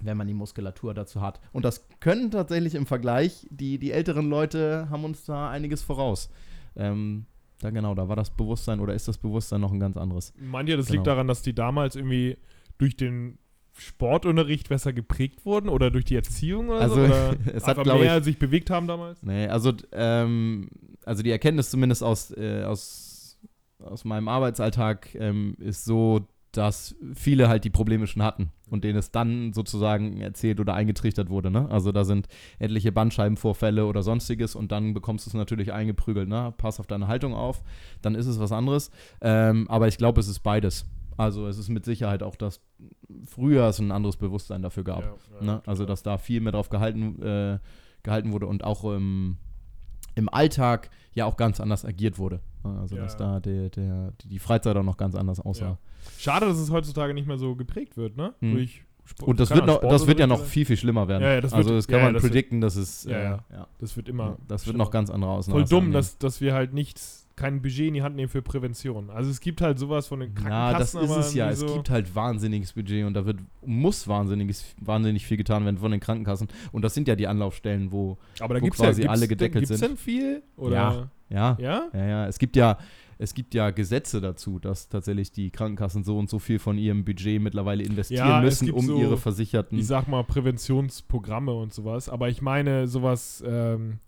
Speaker 1: wenn man die Muskulatur dazu hat. Und das können tatsächlich im Vergleich, die, die älteren Leute haben uns da einiges voraus. Ähm, da genau, da war das Bewusstsein oder ist das Bewusstsein noch ein ganz anderes.
Speaker 2: Meint ihr, das genau. liegt daran, dass die damals irgendwie durch den Sportunterricht besser geprägt wurden oder durch die Erziehung oder
Speaker 1: also,
Speaker 2: so? Oder
Speaker 1: es hat,
Speaker 2: mehr
Speaker 1: ich,
Speaker 2: sich bewegt haben damals?
Speaker 1: Nee, also, ähm, also die Erkenntnis zumindest aus, äh, aus, aus meinem Arbeitsalltag ähm, ist so, dass viele halt die Probleme schon hatten und denen es dann sozusagen erzählt oder eingetrichtert wurde. Ne? Also da sind etliche Bandscheibenvorfälle oder sonstiges und dann bekommst du es natürlich eingeprügelt. Ne? Pass auf deine Haltung auf, dann ist es was anderes. Ähm, aber ich glaube, es ist beides. Also es ist mit Sicherheit auch, dass früher es ein anderes Bewusstsein dafür gab. Ja, ne? Also dass da viel mehr drauf gehalten, äh, gehalten wurde und auch im, im Alltag ja auch ganz anders agiert wurde. Ne? Also dass da der, der, die Freizeit auch noch ganz anders aussah.
Speaker 2: Schade, dass es heutzutage nicht mehr so geprägt wird, ne?
Speaker 1: Hm. Durch Sport, und das wird, noch, das wird ja noch viel, viel schlimmer werden. Ja, ja, also wird, das kann ja, man das predikten, dass es.
Speaker 2: Ja. Das wird immer.
Speaker 1: Das wird noch ganz andere
Speaker 2: Ausnahmen. Voll dumm, dass, dass wir halt nichts kein Budget in die Hand nehmen für Prävention. Also es gibt halt sowas von den
Speaker 1: Krankenkassen. Ja, das ist es ja. So es gibt halt wahnsinniges Budget und da wird muss wahnsinniges, wahnsinnig viel getan werden von den Krankenkassen. Und das sind ja die Anlaufstellen, wo,
Speaker 2: Aber da
Speaker 1: wo
Speaker 2: quasi
Speaker 1: ja, alle gedeckelt
Speaker 2: denn,
Speaker 1: sind.
Speaker 2: Gibt es denn viel? Oder?
Speaker 1: Ja, ja, ja, ja, ja. Es gibt ja es gibt ja Gesetze dazu, dass tatsächlich die Krankenkassen so und so viel von ihrem Budget mittlerweile investieren ja, müssen, um so, ihre Versicherten.
Speaker 2: Ich sag mal Präventionsprogramme und sowas. Aber ich meine sowas. Ähm,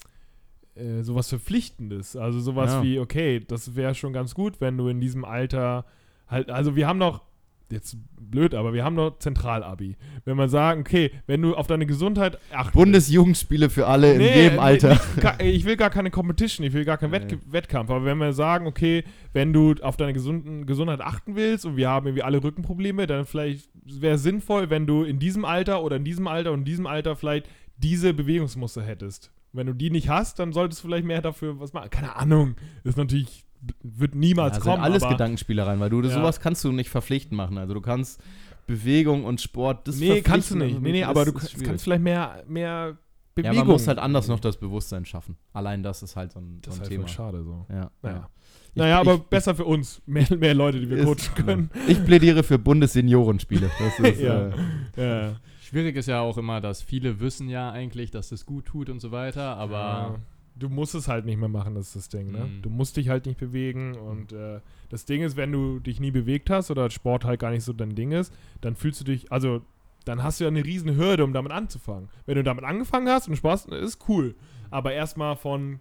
Speaker 2: äh, sowas Verpflichtendes. Also sowas ja. wie, okay, das wäre schon ganz gut, wenn du in diesem Alter halt, also wir haben noch, jetzt blöd, aber wir haben noch Zentralabi. Wenn man sagen, okay, wenn du auf deine Gesundheit
Speaker 1: achtest. Bundesjugendspiele für alle nee, in jedem Alter.
Speaker 2: Nee, ich will gar keine Competition, ich will gar keinen nee. Wettkampf. Aber wenn wir sagen, okay, wenn du auf deine gesunden, Gesundheit achten willst und wir haben irgendwie alle Rückenprobleme, dann vielleicht wäre es sinnvoll, wenn du in diesem Alter oder in diesem Alter und in diesem Alter vielleicht diese Bewegungsmuster hättest. Wenn du die nicht hast, dann solltest du vielleicht mehr dafür was machen. Keine Ahnung. Das ist natürlich, wird niemals ja, kommen.
Speaker 1: alles aber, Gedankenspielereien, weil du ja. sowas kannst du nicht verpflichtend machen. Also du kannst Bewegung und Sport,
Speaker 2: das Nee, kannst du nicht. Nee, nee, aber du kannst, kannst vielleicht mehr, mehr
Speaker 1: Bewegung. Ja, man muss halt anders noch das Bewusstsein schaffen. Allein das ist halt so ein,
Speaker 2: das
Speaker 1: so ein
Speaker 2: ist
Speaker 1: Thema.
Speaker 2: Halt schade so.
Speaker 1: Ja.
Speaker 2: Naja. Ich, naja, aber ich, besser für uns. Mehr, mehr Leute, die wir coachen können.
Speaker 1: Ich plädiere für Bundesseniorenspiele. Das ist,
Speaker 2: ja.
Speaker 3: Äh, ja. Schwierig ist ja auch immer, dass viele wissen ja eigentlich, dass das gut tut und so weiter, aber. Ja,
Speaker 2: du musst es halt nicht mehr machen, das ist das Ding, ne? Mhm. Du musst dich halt nicht bewegen und äh, das Ding ist, wenn du dich nie bewegt hast oder Sport halt gar nicht so dein Ding ist, dann fühlst du dich, also dann hast du ja eine riesen Hürde, um damit anzufangen. Wenn du damit angefangen hast und Spaß, ist cool. Aber erstmal von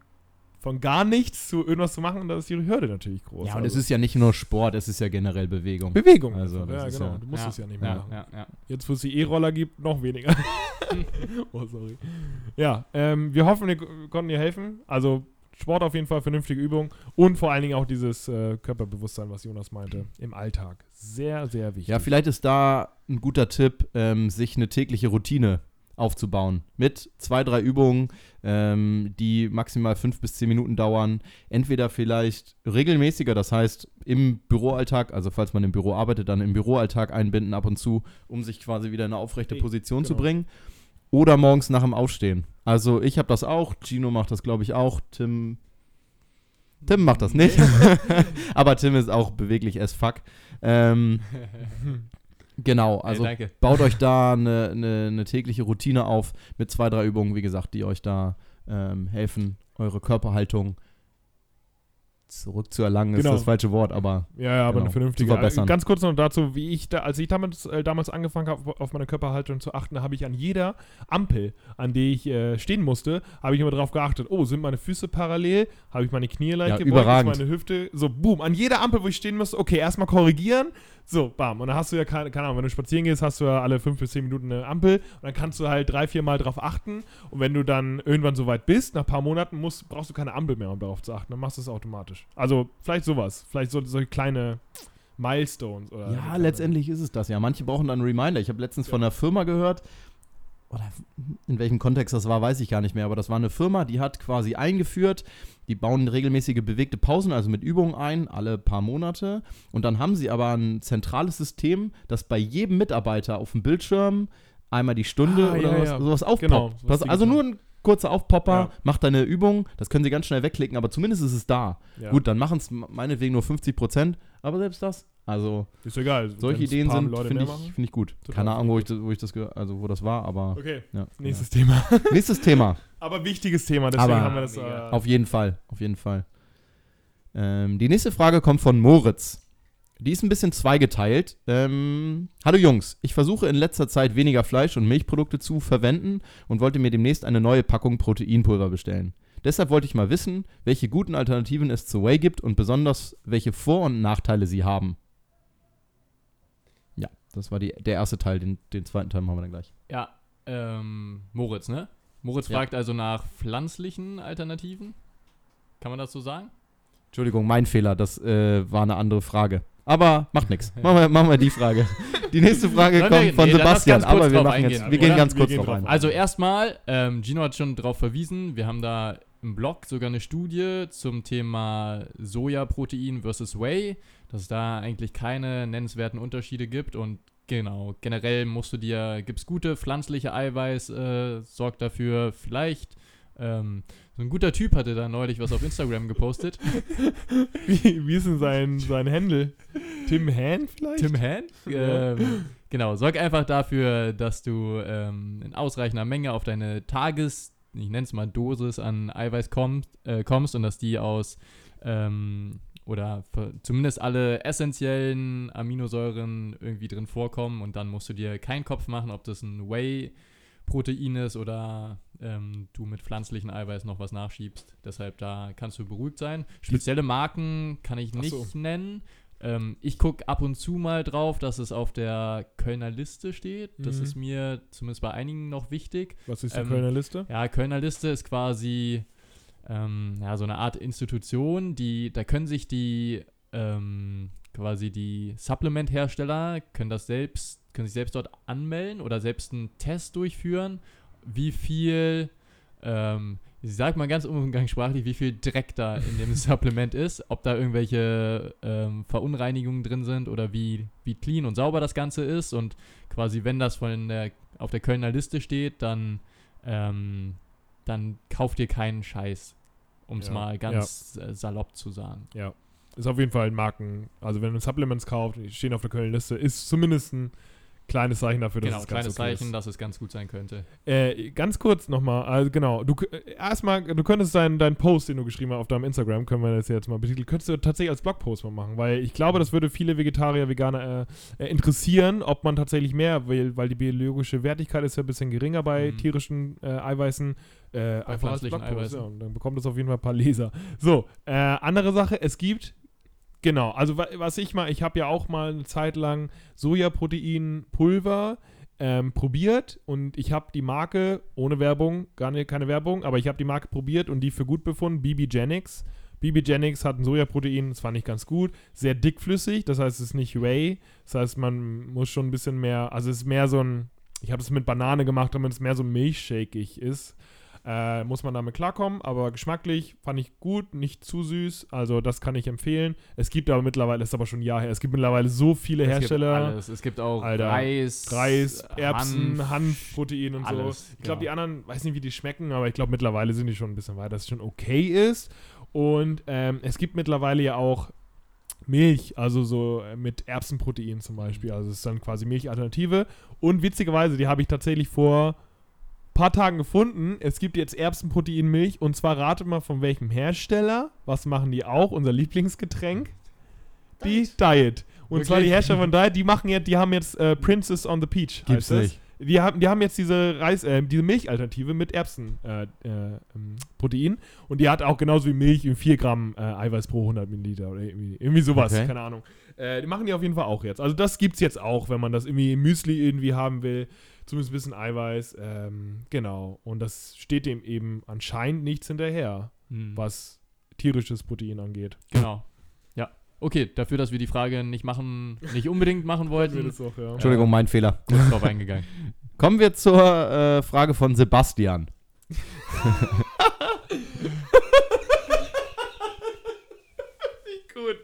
Speaker 2: von gar nichts zu irgendwas zu machen, da ist die Hürde natürlich groß.
Speaker 1: Ja, und
Speaker 2: also
Speaker 1: es ist ja nicht nur Sport, es ist ja generell Bewegung.
Speaker 2: Bewegung.
Speaker 1: Also,
Speaker 2: ja, genau.
Speaker 1: ja-
Speaker 2: du musst
Speaker 3: ja,
Speaker 2: es ja nicht mehr machen. Jetzt, wo es die E-Roller gibt, noch weniger. oh, sorry. Ja, ähm, wir hoffen, wir konnten dir helfen. Also Sport auf jeden Fall, vernünftige Übung und vor allen Dingen auch dieses äh, Körperbewusstsein, was Jonas meinte, im Alltag. Sehr, sehr wichtig.
Speaker 1: Ja, vielleicht ist da ein guter Tipp, ähm, sich eine tägliche Routine aufzubauen. Mit zwei, drei Übungen, ähm, die maximal fünf bis zehn Minuten dauern. Entweder vielleicht regelmäßiger, das heißt im Büroalltag, also falls man im Büro arbeitet, dann im Büroalltag einbinden ab und zu, um sich quasi wieder in eine aufrechte Position zu
Speaker 2: genau.
Speaker 1: bringen. Oder morgens nach dem Aufstehen. Also ich habe das auch, Gino macht das glaube ich auch, Tim Tim macht das nicht. Aber Tim ist auch beweglich as fuck. Ähm, genau, also
Speaker 3: hey, danke.
Speaker 1: baut euch da eine, eine, eine tägliche Routine auf mit zwei, drei Übungen, wie gesagt, die euch da ähm, helfen, eure Körperhaltung zurückzuerlangen,
Speaker 2: Genau.
Speaker 1: ist das falsche Wort, aber
Speaker 2: Ja, ja, aber
Speaker 1: Genau,
Speaker 2: eine vernünftige.
Speaker 1: zu verbessern.
Speaker 2: Ganz kurz noch dazu, wie ich da, als ich damals, äh, damals angefangen habe, auf meine Körperhaltung zu achten, habe ich an jeder Ampel, an der ich äh, stehen musste, habe ich immer darauf geachtet, oh, sind meine Füße parallel, habe ich meine Knie leicht
Speaker 1: Ja,
Speaker 2: gebeugt,
Speaker 1: überragend.
Speaker 2: ist meine Hüfte, so boom, an jeder Ampel, wo ich stehen musste, okay, erstmal korrigieren, so, bam, und dann hast du ja keine, keine Ahnung, wenn du spazieren gehst, hast du ja alle fünf bis zehn Minuten eine Ampel und dann kannst du halt drei, vier Mal drauf achten und wenn du dann irgendwann so weit bist, nach ein paar Monaten, musst, brauchst du keine Ampel mehr, um darauf zu achten, dann machst du es automatisch. Also, vielleicht sowas, vielleicht so, solche kleine Milestones oder
Speaker 1: ja, letztendlich ist es das ja. Manche brauchen dann einen Reminder. Ich habe letztens von einer Firma gehört, oder in welchem Kontext das war, weiß ich gar nicht mehr, aber das war eine Firma, die hat quasi eingeführt, die bauen regelmäßige bewegte Pausen, also mit Übungen ein, alle paar Monate. Und dann haben sie aber ein zentrales System, das bei jedem Mitarbeiter auf dem Bildschirm einmal die Stunde
Speaker 2: Ah,
Speaker 1: oder
Speaker 2: ja,
Speaker 1: was,
Speaker 2: ja.
Speaker 1: sowas aufpoppt.
Speaker 2: Genau, sowas
Speaker 1: also nur ein kurzer Aufpopper,
Speaker 2: Ja.
Speaker 1: macht deine Übung, das können sie ganz schnell wegklicken, aber zumindest ist es da.
Speaker 2: Ja.
Speaker 1: Gut, dann machen es meinetwegen nur 50 Prozent, aber selbst das, also
Speaker 2: Ist egal.
Speaker 1: solche Ideen sind, finde ich, find ich gut.
Speaker 2: Total,
Speaker 1: Keine Ahnung, wo ich, wo ich das, also wo das war, aber
Speaker 2: Okay,
Speaker 1: ja,
Speaker 2: nächstes Thema.
Speaker 1: nächstes Thema.
Speaker 2: Aber wichtiges Thema, deswegen
Speaker 1: Aber-
Speaker 2: haben wir das. Äh.
Speaker 1: Auf jeden Fall, auf jeden Fall. Ähm, die nächste Frage kommt von Moritz. Die ist ein bisschen zweigeteilt. Ähm, Hallo Jungs, ich versuche in letzter Zeit weniger Fleisch und Milchprodukte zu verwenden und wollte mir demnächst eine neue Packung Proteinpulver bestellen. Deshalb wollte ich mal wissen, welche guten Alternativen es zu Whey gibt und besonders welche Vor- und Nachteile sie haben. Ja, das war die, der erste Teil. Den, den zweiten Teil machen wir dann gleich.
Speaker 3: Ja, ähm, Moritz, ne? Moritz
Speaker 1: Ja.
Speaker 3: fragt also nach pflanzlichen Alternativen. Kann man das so sagen?
Speaker 1: Entschuldigung, mein Fehler, das äh, war eine andere Frage. Aber macht nichts. Machen wir, machen wir die Frage. Die nächste Frage kommt
Speaker 3: wir-
Speaker 1: von
Speaker 3: nee,
Speaker 1: Sebastian, aber wir machen jetzt, wir gehen ganz kurz drauf ein.
Speaker 3: Also erstmal, ähm, Gino hat schon darauf verwiesen, wir haben da im Blog sogar eine Studie zum Thema Sojaprotein versus Whey, dass es da eigentlich keine nennenswerten Unterschiede gibt und genau, generell musst du dir, gibt es gute pflanzliche Eiweiß, äh, sorgt dafür vielleicht, ähm, so ein guter Typ hatte da neulich was auf Instagram gepostet,
Speaker 2: wie, wie ist denn sein, sein Handle? Tim Han vielleicht?
Speaker 3: Tim Han. Ähm, genau, sorg einfach dafür, dass du ähm, in ausreichender Menge auf deine Tages, ich nenne es mal Dosis an Eiweiß kommst, äh, kommst und dass die aus ähm, oder zumindest alle essentiellen Aminosäuren irgendwie drin vorkommen und dann musst du dir keinen Kopf machen, ob das ein Whey-Protein ist oder ähm, du mit pflanzlichen Eiweiß noch was nachschiebst. Deshalb da kannst du beruhigt sein. Spezielle Marken kann ich nicht
Speaker 2: so.
Speaker 3: nennen. Ähm, ich gucke ab und zu mal drauf, dass es auf der Kölner Liste steht. Das
Speaker 2: Mhm.
Speaker 3: ist mir zumindest bei einigen noch wichtig.
Speaker 2: Was ist die
Speaker 3: Ähm,
Speaker 2: Kölner Liste?
Speaker 3: Ja, Kölner Liste ist quasi ähm, ja, so eine Art Institution, die, da können sich die ähm, quasi die Supplement-Hersteller können das selbst, können sich selbst dort anmelden oder selbst einen Test durchführen, wie viel, ähm, ich sag mal ganz umgangssprachlich, wie viel Dreck da in dem Supplement ist, ob da irgendwelche ähm, Verunreinigungen drin sind oder wie, wie clean und sauber das Ganze ist und quasi, wenn das von der, auf der Kölner Liste steht, dann ähm, dann kauft ihr keinen Scheiß, um es
Speaker 2: Ja,
Speaker 3: mal ganz äh, salopp zu sagen.
Speaker 2: Ja. Ist auf jeden Fall ein Marken. Also, wenn du Supplements kauft, die stehen auf der Kölner Liste, ist zumindest ein kleines Zeichen dafür, dass
Speaker 3: Genau,
Speaker 2: es ganz
Speaker 3: kleines
Speaker 2: okay
Speaker 3: Zeichen,
Speaker 2: ist.
Speaker 3: dass es ganz gut sein könnte.
Speaker 2: Äh, ganz kurz nochmal, also genau, du äh, erstmal, du könntest deinen dein Post, den du geschrieben hast auf deinem Instagram, können wir das jetzt mal betiteln, könntest du tatsächlich als Blogpost mal machen, weil ich glaube, das würde viele Vegetarier, Veganer äh, äh, interessieren, ob man tatsächlich mehr will, weil die biologische Wertigkeit ist ja ein bisschen geringer bei
Speaker 3: Mhm.
Speaker 2: tierischen äh, Eiweißen. Äh, einfach als Blogpost, ja, und dann bekommt es auf jeden Fall ein paar Leser. So, äh, andere Sache, es gibt Genau, also wa- was ich mal, ich habe ja auch mal eine Zeit lang Sojaproteinpulver ähm, probiert und ich habe die Marke, ohne Werbung, gar nicht, keine Werbung, aber ich habe die Marke probiert und die für gut befunden, BBGenics. BBGenics hat ein Sojaprotein, das fand ich ganz gut, sehr dickflüssig, das heißt, es ist nicht Whey, das heißt, man muss schon ein bisschen mehr, also es ist mehr so ein, ich habe es mit Banane gemacht, damit es mehr so milchshakeig ist. Äh, muss man damit klarkommen, aber geschmacklich fand ich gut, nicht zu süß, also das kann ich empfehlen. Es gibt aber mittlerweile, das ist aber schon ein Jahr her, es gibt mittlerweile so viele
Speaker 3: Es gibt
Speaker 2: Hersteller.
Speaker 3: alles. Es gibt auch
Speaker 2: Alter,
Speaker 3: Reis,
Speaker 2: Reis, Erbsen,
Speaker 3: Hanf.
Speaker 2: Hanfprotein und so.
Speaker 3: alles,
Speaker 2: Ich glaube, die
Speaker 3: genau.
Speaker 2: anderen, weiß nicht, wie die schmecken, aber ich glaube, mittlerweile sind die schon ein bisschen weiter, dass es schon okay ist. Und ähm, es gibt mittlerweile ja auch Milch, also so äh, mit Erbsenprotein zum Beispiel. Also es ist dann quasi Milchalternative. Und witzigerweise, die habe ich tatsächlich vor paar Tagen gefunden. Es gibt jetzt Erbsenproteinmilch und zwar ratet mal von welchem Hersteller. Was machen die auch? Unser Lieblingsgetränk? Die Diet. Und zwar die
Speaker 3: Wirklich?
Speaker 2: Hersteller von Diet, die machen jetzt, die haben jetzt äh, Princess on the Peach.
Speaker 1: Gibt's nicht.
Speaker 2: Die haben, die haben jetzt diese Reis, äh, diese Milchalternative mit Erbsenprotein äh, äh, ähm, und die hat auch genauso wie Milch 4 Gramm äh, Eiweiß pro 100 Milliliter oder irgendwie, irgendwie sowas,
Speaker 1: Okay.
Speaker 2: keine Ahnung. Äh, die machen die auf jeden Fall auch jetzt. Also das gibt's jetzt auch, wenn man das irgendwie im Müsli irgendwie haben will. Zumindest ein bisschen Eiweiß. Ähm, genau. Und das steht dem eben anscheinend nichts hinterher,
Speaker 3: Hm.
Speaker 2: was tierisches Protein angeht.
Speaker 3: Genau. Ja. Okay, dafür, dass wir die Frage nicht machen, nicht unbedingt machen wollten,
Speaker 2: Das auch, ja.
Speaker 1: Entschuldigung, mein Fehler.
Speaker 3: kurz drauf eingegangen.
Speaker 1: Kommen wir zur äh, Frage von Sebastian.
Speaker 2: Gut.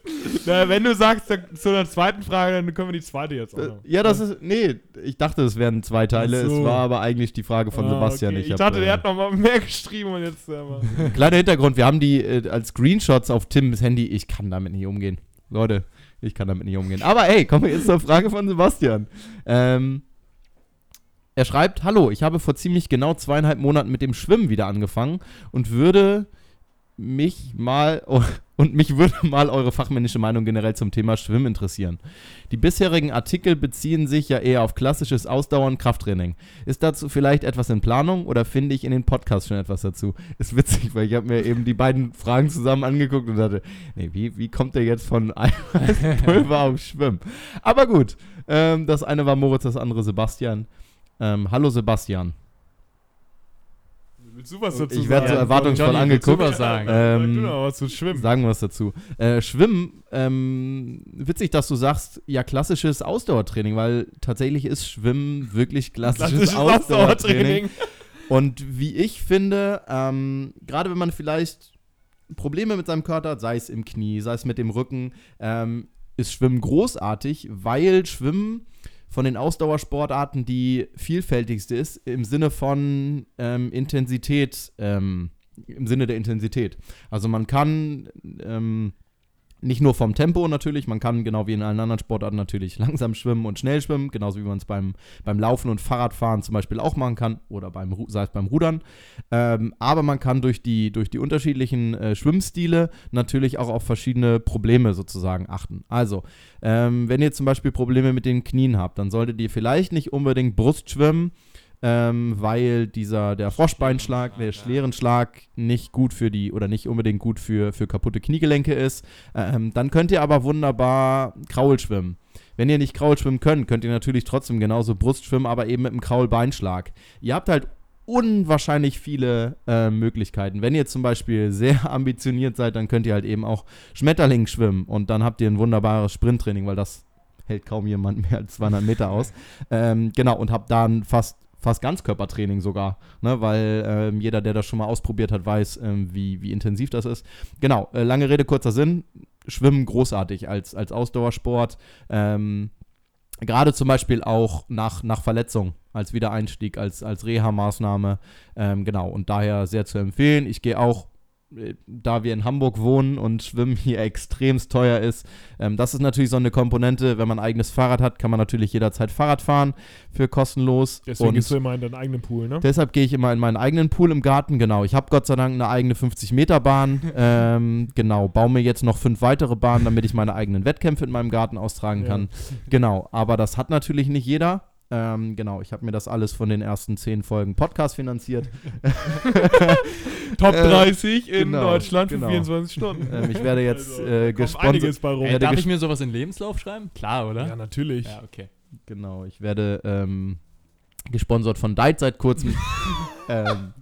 Speaker 2: Na, wenn du sagst, dann, zu der zweiten Frage, dann können wir die zweite jetzt auch
Speaker 1: Äh,
Speaker 2: noch.
Speaker 1: ja, das ist. Nee, ich dachte, es wären zwei Teile.
Speaker 2: So.
Speaker 1: Es war aber eigentlich die Frage von
Speaker 2: Ah,
Speaker 1: Sebastian.
Speaker 2: okay.
Speaker 1: Ich,
Speaker 2: Ich,
Speaker 1: hab,
Speaker 2: dachte,
Speaker 1: äh,
Speaker 2: der hat noch mal mehr geschrieben und jetzt. Äh,
Speaker 1: Kleiner Hintergrund, wir haben die äh, als Screenshots auf Tims Handy. Ich kann damit nicht umgehen. Leute, ich kann damit nicht umgehen. Aber ey, kommen wir jetzt zur Frage von Sebastian. Ähm, er schreibt, hallo, ich habe vor ziemlich genau zweieinhalb Monaten mit dem Schwimmen wieder angefangen und würde mich mal und mich würde mal eure fachmännische Meinung generell zum Thema Schwimmen interessieren. Die bisherigen Artikel beziehen sich ja eher auf klassisches Ausdauern Krafttraining. Ist dazu vielleicht etwas in Planung oder finde ich in den Podcast schon etwas dazu? Ist witzig, weil ich habe mir eben die beiden Fragen zusammen angeguckt und dachte, nee, wie, wie kommt der jetzt von Eiweißpulver auf Schwimmen? Aber gut, ähm, das eine war Moritz, das andere Sebastian. Ähm, hallo Sebastian.
Speaker 2: Willst du was dazu
Speaker 1: Ich werd so erwartungsvoll
Speaker 3: Johnny,
Speaker 1: angeguckt.
Speaker 3: was sagen?
Speaker 2: Sag
Speaker 1: Ähm,
Speaker 2: du noch was zu schwimmen.
Speaker 1: Sagen wir was dazu. Äh, Schwimmen, ähm, witzig, dass du sagst, ja, klassisches Ausdauertraining, weil tatsächlich ist Schwimmen wirklich klassisches,
Speaker 2: Klassisches
Speaker 1: Ausdauertraining. Und wie ich finde, ähm, gerade wenn man vielleicht Probleme mit seinem Körper hat, sei es im Knie, sei es mit dem Rücken, ähm, ist Schwimmen großartig, weil Schwimmen von den Ausdauersportarten die vielfältigste ist im Sinne von ähm, Intensität, ähm, im Sinne der Intensität. Also man kann ähm, nicht nur vom Tempo natürlich, man kann genau wie in allen anderen Sportarten natürlich langsam schwimmen und schnell schwimmen, genauso wie man es beim, beim Laufen und Fahrradfahren zum Beispiel auch machen kann oder beim, sei es beim Rudern. Ähm, aber man kann durch die, durch die unterschiedlichen äh, Schwimmstile natürlich auch auf verschiedene Probleme sozusagen achten. Also, ähm, wenn ihr zum Beispiel Probleme mit den Knien habt, dann solltet ihr vielleicht nicht unbedingt Brust schwimmen, ähm, weil dieser, der Froschbeinschlag, der Schlerenschlag nicht gut für die oder nicht unbedingt gut für, für kaputte Kniegelenke ist. Ähm, dann könnt ihr aber wunderbar Kraul schwimmen. Wenn ihr nicht Kraul schwimmen könnt, könnt ihr natürlich trotzdem genauso Brust schwimmen, aber eben mit einem Kraulbeinschlag. Ihr habt halt unwahrscheinlich viele äh, Möglichkeiten. Wenn ihr zum Beispiel sehr ambitioniert seid, dann könnt ihr halt eben auch Schmetterling schwimmen und dann habt ihr ein wunderbares Sprinttraining, weil das hält kaum jemand mehr als 200 Meter aus. Ähm, genau, und habt dann fast fast Ganzkörpertraining sogar, ne, weil ähm, jeder, der das schon mal ausprobiert hat, weiß, ähm, wie, wie intensiv das ist. Genau, äh, lange Rede, kurzer Sinn. Schwimmen großartig als, als Ausdauersport. Ähm, Gerade zum Beispiel auch nach, nach Verletzung, als Wiedereinstieg, als, als Reha-Maßnahme. Ähm, genau, und daher sehr zu empfehlen. Ich gehe auch da wir in Hamburg wohnen und Schwimmen hier extremst teuer ist, ähm, das ist natürlich so eine Komponente. Wenn man ein eigenes Fahrrad hat, kann man natürlich jederzeit Fahrrad fahren für kostenlos.
Speaker 2: Deswegen
Speaker 1: und
Speaker 2: gehst du immer in deinen eigenen Pool, ne?
Speaker 1: Deshalb gehe ich immer in meinen eigenen Pool im Garten, genau. Ich habe Gott sei Dank eine eigene 50-Meter-Bahn. ähm, genau, baue mir jetzt noch fünf weitere Bahnen, damit ich meine eigenen Wettkämpfe in meinem Garten austragen
Speaker 2: Ja.
Speaker 1: kann. Genau, aber das hat natürlich nicht jeder. Ähm, genau, ich habe mir das alles von den ersten zehn Folgen Podcast finanziert.
Speaker 2: Top
Speaker 1: Äh,
Speaker 2: 30 in
Speaker 1: genau,
Speaker 2: Deutschland für
Speaker 1: genau.
Speaker 2: 24 Stunden.
Speaker 1: Ähm, ich werde jetzt
Speaker 2: Also,
Speaker 1: äh, gesponsert.
Speaker 2: einiges bei rum.
Speaker 1: Äh,
Speaker 3: Darf ich mir sowas in den Lebenslauf schreiben? Klar, oder?
Speaker 2: Ja, natürlich.
Speaker 3: Ja, okay.
Speaker 1: Genau, ich werde ähm, gesponsert von Diet seit kurzem. ähm,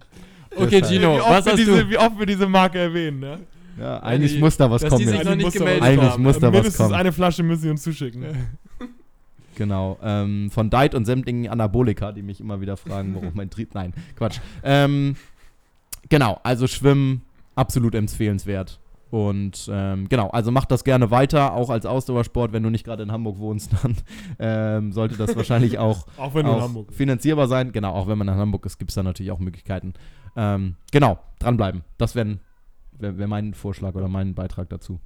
Speaker 3: Okay, Gino,
Speaker 2: wie, oft
Speaker 3: was
Speaker 2: wir
Speaker 3: hast
Speaker 2: diese,
Speaker 3: du?
Speaker 2: wie oft wir diese Marke erwähnen, ne?
Speaker 1: Ja, eigentlich
Speaker 3: die-
Speaker 1: muss da was
Speaker 3: dass
Speaker 1: kommen.
Speaker 3: die sich
Speaker 1: jetzt.
Speaker 3: noch
Speaker 2: Eigentlich muss da was-
Speaker 3: haben.
Speaker 1: muss da was
Speaker 2: Mindestens
Speaker 1: kommen.
Speaker 2: eine Flasche müssen sie uns zuschicken.
Speaker 1: Genau, ähm, von Diet und sämtlichen Anabolika, die mich immer wieder fragen, warum mein Trieb. Nein, Quatsch. Ähm, genau, also Schwimmen absolut empfehlenswert. Und ähm, genau, also macht das gerne weiter, auch als Ausdauersport. Wenn du nicht gerade in Hamburg wohnst, dann ähm, sollte das wahrscheinlich auch,
Speaker 2: Auch
Speaker 1: auch finanzierbar sein. Genau, auch wenn man in Hamburg ist, gibt es da natürlich auch Möglichkeiten. Ähm, genau, dranbleiben. Das wäre wär, wär mein Vorschlag oder mein Beitrag dazu.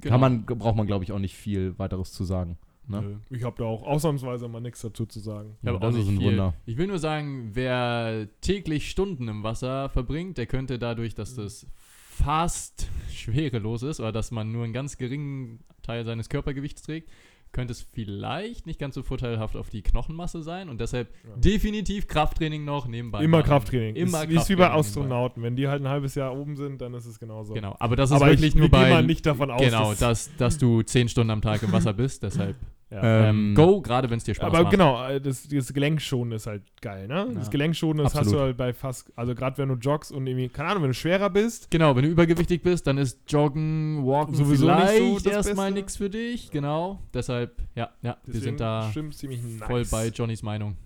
Speaker 3: Genau.
Speaker 1: Kann man, braucht man, glaube ich, auch nicht viel weiteres zu sagen. Ne?
Speaker 2: Ich habe da auch ausnahmsweise mal nichts dazu zu sagen.
Speaker 3: Hab
Speaker 1: das
Speaker 3: auch
Speaker 1: ist ein
Speaker 3: viel.
Speaker 1: Wunder.
Speaker 3: Ich will nur sagen, wer täglich Stunden im Wasser verbringt, der könnte dadurch, dass das fast schwerelos ist oder dass man nur einen ganz geringen Teil seines Körpergewichts trägt, könnte es vielleicht nicht ganz so vorteilhaft auf die Knochenmasse sein und deshalb
Speaker 2: Ja.
Speaker 3: definitiv Krafttraining noch nebenbei.
Speaker 2: Immer
Speaker 3: machen.
Speaker 2: Krafttraining.
Speaker 3: Immer
Speaker 2: ist, ist wie bei
Speaker 3: Krafttraining
Speaker 2: Astronauten. Wenn die halt ein halbes Jahr oben sind, dann ist es genauso.
Speaker 3: Genau, aber das ist
Speaker 2: Aber
Speaker 3: wirklich
Speaker 2: ich,
Speaker 3: nur bei
Speaker 2: mal nicht davon aus,
Speaker 3: genau,
Speaker 2: dass,
Speaker 3: dass du zehn Stunden am Tag im Wasser bist, deshalb
Speaker 2: ja.
Speaker 1: Ähm,
Speaker 3: ähm, go, gerade wenn es dir Spaß
Speaker 2: aber
Speaker 3: macht.
Speaker 2: genau, äh, das, das Gelenkschonen ist halt geil, ne? Das
Speaker 1: Ja.
Speaker 2: Gelenkschonen, das hast du halt bei fast, also gerade wenn du joggst und irgendwie, keine Ahnung, wenn du schwerer bist,
Speaker 3: Genau, wenn du übergewichtig bist, dann ist Joggen, Walken
Speaker 2: Sowieso nicht
Speaker 3: vielleicht
Speaker 2: so das
Speaker 3: erstmal nichts für dich. Genau, deshalb, ja, ja, wir sind da
Speaker 2: ziemlich nice.
Speaker 3: voll bei Johnnys Meinung.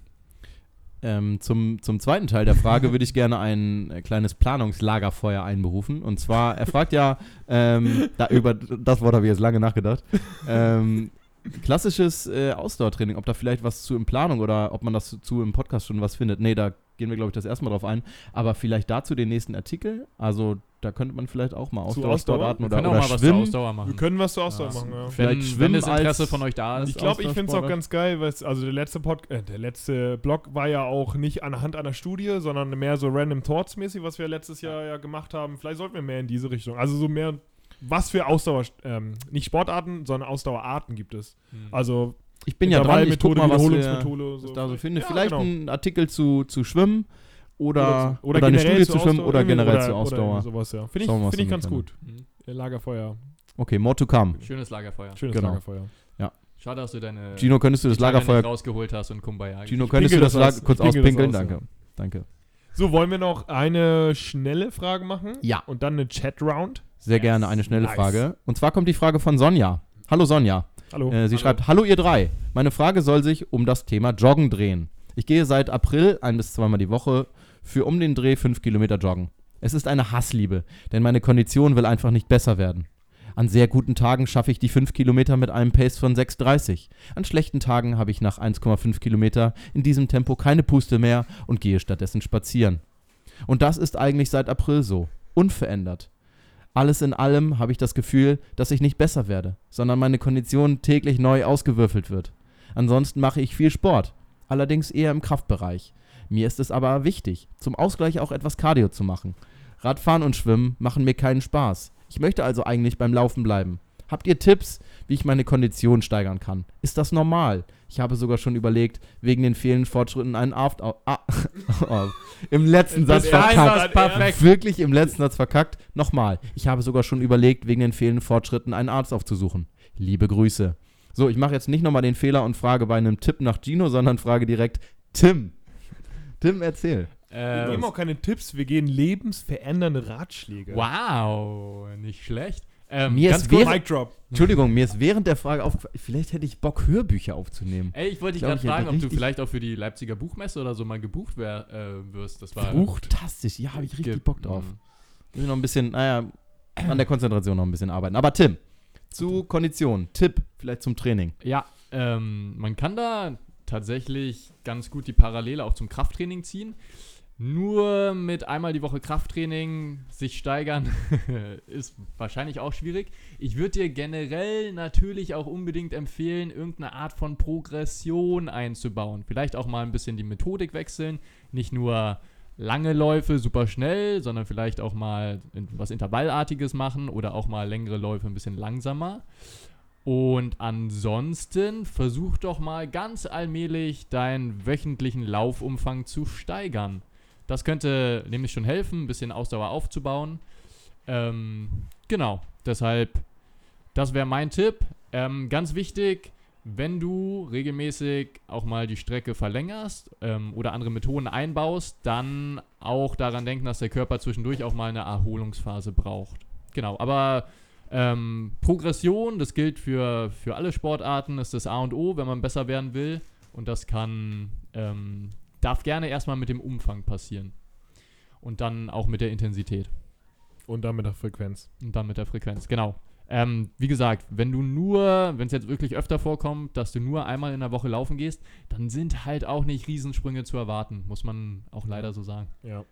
Speaker 1: Ähm, zum, zum zweiten Teil der Frage würde ich gerne ein äh, kleines Planungslagerfeuer einberufen. Und zwar, er fragt ja, ähm, da, über das Wort habe ich jetzt lange nachgedacht, ähm, klassisches äh, Ausdauertraining, ob da vielleicht was zu in Planung oder ob man das zu, zu im Podcast schon was findet. Nee, da gehen wir, glaube ich, das erstmal drauf ein. Aber vielleicht dazu den nächsten Artikel. Also da könnte man vielleicht auch mal
Speaker 2: Zu
Speaker 1: Ausdauersportarten
Speaker 3: Wir
Speaker 1: oder,
Speaker 3: können auch
Speaker 1: oder
Speaker 3: mal was zur
Speaker 1: Schwimmen.
Speaker 3: Ausdauer
Speaker 2: Wir
Speaker 3: machen.
Speaker 2: können was zur Ausdauer
Speaker 3: Ja.
Speaker 2: machen, ja.
Speaker 1: Vielleicht
Speaker 3: Wenn, wenn
Speaker 1: Schwimmen
Speaker 3: das Interesse
Speaker 1: als-
Speaker 3: von euch da ist.
Speaker 2: Ich glaube, ich finde es auch ganz geil, weil es- also der letzte Pod, äh, der letzte Blog war ja auch nicht anhand einer Studie, sondern mehr so Random Thoughts mäßig, was wir letztes Jahr ja gemacht haben. Vielleicht sollten wir mehr in diese Richtung. Also so mehr, was für Ausdauer, ähm, nicht Sportarten, sondern Ausdauerarten gibt es.
Speaker 3: Hm.
Speaker 2: Also
Speaker 1: Ich bin ja dran, ich guck mal, was wir
Speaker 2: Wiederholungsmethode.
Speaker 1: was da so finde.
Speaker 2: Ja,
Speaker 1: vielleicht
Speaker 2: genau.
Speaker 1: ein Artikel zu, zu Schwimmen oder,
Speaker 2: Oder,
Speaker 1: oder,
Speaker 2: zu-
Speaker 1: eine Studie zu Schwimmen
Speaker 2: Ausdauer,
Speaker 1: oder
Speaker 2: irgendwie-
Speaker 1: generell
Speaker 2: Oder
Speaker 1: Ausdauer.
Speaker 2: sowas, ja. Finde ich,
Speaker 1: Schauen wir, was
Speaker 2: find ich ganz
Speaker 1: können.
Speaker 2: gut.
Speaker 3: Mhm.
Speaker 2: Lagerfeuer.
Speaker 1: Okay, more to come.
Speaker 3: Schönes Lagerfeuer.
Speaker 2: Schönes
Speaker 1: Genau.
Speaker 2: Lagerfeuer.
Speaker 3: Schade, dass du deine
Speaker 1: Gino, könntest du das Lagerfeuer
Speaker 3: rausgeholt hast und Kumbaya.
Speaker 1: Gino, könntest du das
Speaker 2: das
Speaker 1: Lager
Speaker 2: aus.
Speaker 1: kurz auspinkeln?
Speaker 2: aus,
Speaker 1: Danke.
Speaker 2: ja.
Speaker 1: Danke.
Speaker 2: So, wollen wir noch eine schnelle Frage machen?
Speaker 1: Ja.
Speaker 2: Und dann eine Chat-Round?
Speaker 1: Sehr gerne eine schnelle
Speaker 2: Nice.
Speaker 1: Frage. Und zwar kommt die Frage von Sonja. Hallo Sonja.
Speaker 2: Hallo.
Speaker 1: Äh, sie
Speaker 2: Hallo.
Speaker 1: schreibt, hallo ihr drei. Meine Frage soll sich um das Thema Joggen drehen. Ich gehe seit April ein bis zweimal die Woche für um den Dreh fünf Kilometer joggen. Es ist eine Hassliebe, denn meine Kondition will einfach nicht besser werden. An sehr guten Tagen schaffe ich die 5 Kilometer mit einem Pace von 6,30. An schlechten Tagen habe ich nach 1,5 Kilometer in diesem Tempo keine Puste mehr und gehe stattdessen spazieren. Und das ist eigentlich seit April so, unverändert. Alles in allem habe ich das Gefühl, dass ich nicht besser werde, sondern meine Kondition täglich neu ausgewürfelt wird. Ansonsten mache ich viel Sport, allerdings eher im Kraftbereich. Mir ist es aber wichtig, zum Ausgleich auch etwas Cardio zu machen. Radfahren und Schwimmen machen mir keinen Spaß. Ich möchte also eigentlich beim Laufen bleiben. Habt ihr Tipps, wie ich meine Kondition steigern kann? Ist das normal? Ich habe sogar schon überlegt, wegen den fehlenden Fortschritten einen Aft ah, oh, im letzten Satz verkackt.
Speaker 2: Satz perfekt.
Speaker 1: Wirklich im letzten Satz verkackt. Nochmal. Ich habe sogar schon überlegt, wegen den fehlenden Fortschritten einen Arzt aufzusuchen. Liebe Grüße. So, ich mache jetzt nicht nochmal den Fehler und frage bei einem Tipp nach Gino, sondern frage direkt Tim. Tim, erzähl.
Speaker 2: Wir
Speaker 3: Äh,
Speaker 2: geben auch keine Tipps, wir gehen lebensverändernde Ratschläge.
Speaker 3: wow, nicht schlecht. Ähm,
Speaker 1: Mir
Speaker 3: ganz
Speaker 1: ist
Speaker 3: kurz,
Speaker 1: während-
Speaker 2: Mic drop.
Speaker 1: Entschuldigung, mir ist während der Frage aufgefallen, vielleicht hätte ich Bock, Hörbücher aufzunehmen.
Speaker 3: Ey, ich wollte dich gerade fragen, ob du vielleicht auch für die Leipziger Buchmesse oder so mal gebucht wär, äh, wirst. Das war
Speaker 1: Fantastisch, ja, habe ich richtig
Speaker 3: ge-
Speaker 1: Bock drauf.
Speaker 3: Mhm.
Speaker 1: Muss ich noch ein bisschen, naja, an der Konzentration noch ein bisschen arbeiten. Aber Tim, zu Kondition, Tipp vielleicht zum Training.
Speaker 3: Ja, ähm, man kann da tatsächlich ganz gut die Parallele auch zum Krafttraining ziehen. Nur mit einmal die Woche Krafttraining sich steigern ist wahrscheinlich auch schwierig. Ich würde dir generell natürlich auch unbedingt empfehlen, irgendeine Art von Progression einzubauen. Vielleicht auch mal ein bisschen die Methodik wechseln. Nicht nur lange Läufe super schnell, sondern vielleicht auch mal was Intervallartiges machen oder auch mal längere Läufe ein bisschen langsamer. Und ansonsten versuch doch mal ganz allmählich deinen wöchentlichen Laufumfang zu steigern. Das könnte nämlich schon helfen, ein bisschen Ausdauer aufzubauen. Ähm, genau, deshalb, das wäre mein Tipp. Ähm, ganz wichtig, wenn du regelmäßig auch mal die Strecke verlängerst ähm, oder andere Methoden einbaust, dann auch daran denken, dass der Körper zwischendurch auch mal eine Erholungsphase braucht. Genau, aber ähm, Progression, das gilt für, für alle Sportarten, ist das A und O, wenn man besser werden will. Und das kann ähm, darf gerne erstmal mit dem Umfang passieren. Und dann auch mit der Intensität.
Speaker 2: Und dann mit der Frequenz.
Speaker 3: Und dann mit der Frequenz, genau. Ähm, wie gesagt, wenn du nur, wenn es jetzt wirklich öfter vorkommt, dass du nur einmal in der Woche laufen gehst, dann sind halt auch nicht Riesensprünge zu erwarten, muss man auch leider so sagen.
Speaker 2: Ja.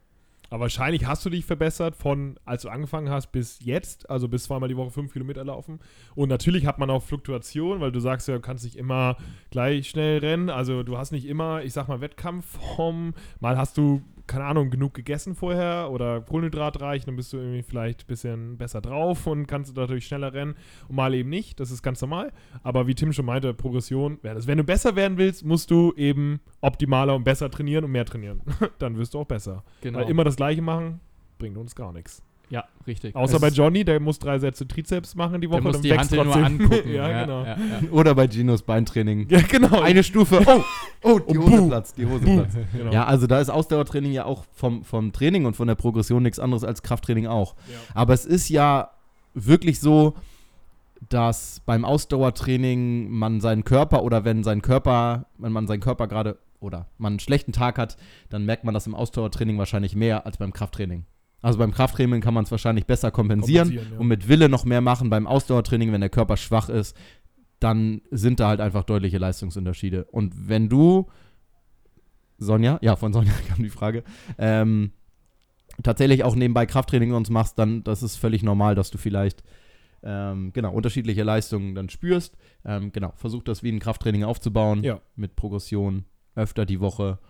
Speaker 2: Aber wahrscheinlich hast du dich verbessert von, als du angefangen hast, bis jetzt, also bis zweimal die Woche fünf Kilometer laufen. Und natürlich hat man auch Fluktuation, weil du sagst ja, du kannst nicht immer gleich schnell rennen. Also du hast nicht immer, ich sag mal, Wettkampfform. Mal hast du keine Ahnung, genug gegessen vorher oder kohlenhydratreich, dann bist du irgendwie vielleicht ein bisschen besser drauf und kannst natürlich schneller rennen und mal eben nicht. Das ist ganz normal. Aber wie Tim schon meinte, Progression wäre das. Wenn du besser werden willst, musst du eben optimaler und besser trainieren und mehr trainieren. dann wirst du auch besser.
Speaker 3: Genau.
Speaker 2: Weil immer das Gleiche machen, bringt uns gar nichts.
Speaker 3: Ja, richtig.
Speaker 2: Außer
Speaker 3: Es-
Speaker 2: bei Johnny, der muss drei Sätze Trizeps machen die Woche.
Speaker 3: der muss
Speaker 2: dann
Speaker 3: die Hand nur angucken.
Speaker 2: ja, genau.
Speaker 3: Ja, ja.
Speaker 1: Oder bei Ginos Beintraining.
Speaker 2: Ja, genau.
Speaker 1: Eine Stufe. Oh, oh, die Hose platzt, die Hose platzt.
Speaker 2: Genau.
Speaker 1: Ja, also da ist Ausdauertraining ja auch vom, vom Training und von der Progression nichts anderes als Krafttraining auch.
Speaker 2: Ja.
Speaker 1: Aber es ist ja wirklich so, dass beim Ausdauertraining man seinen Körper oder wenn sein Körper, wenn man seinen Körper gerade oder man einen schlechten Tag hat, dann merkt man das im Ausdauertraining wahrscheinlich mehr als beim Krafttraining. Also beim Krafttraining kann man es wahrscheinlich besser kompensieren,
Speaker 2: Kompensieren, ja.
Speaker 1: und mit Wille noch mehr machen. Beim Ausdauertraining, wenn der Körper schwach ist, dann sind da halt einfach deutliche Leistungsunterschiede. Und wenn du, Sonja, ja, von Sonja kam die Frage, ähm, tatsächlich auch nebenbei Krafttraining sonst machst, dann das ist völlig normal, dass du vielleicht ähm, genau unterschiedliche Leistungen dann spürst. Ähm, genau, versuch das wie ein Krafttraining aufzubauen
Speaker 2: Ja.
Speaker 1: mit Progression öfter die Woche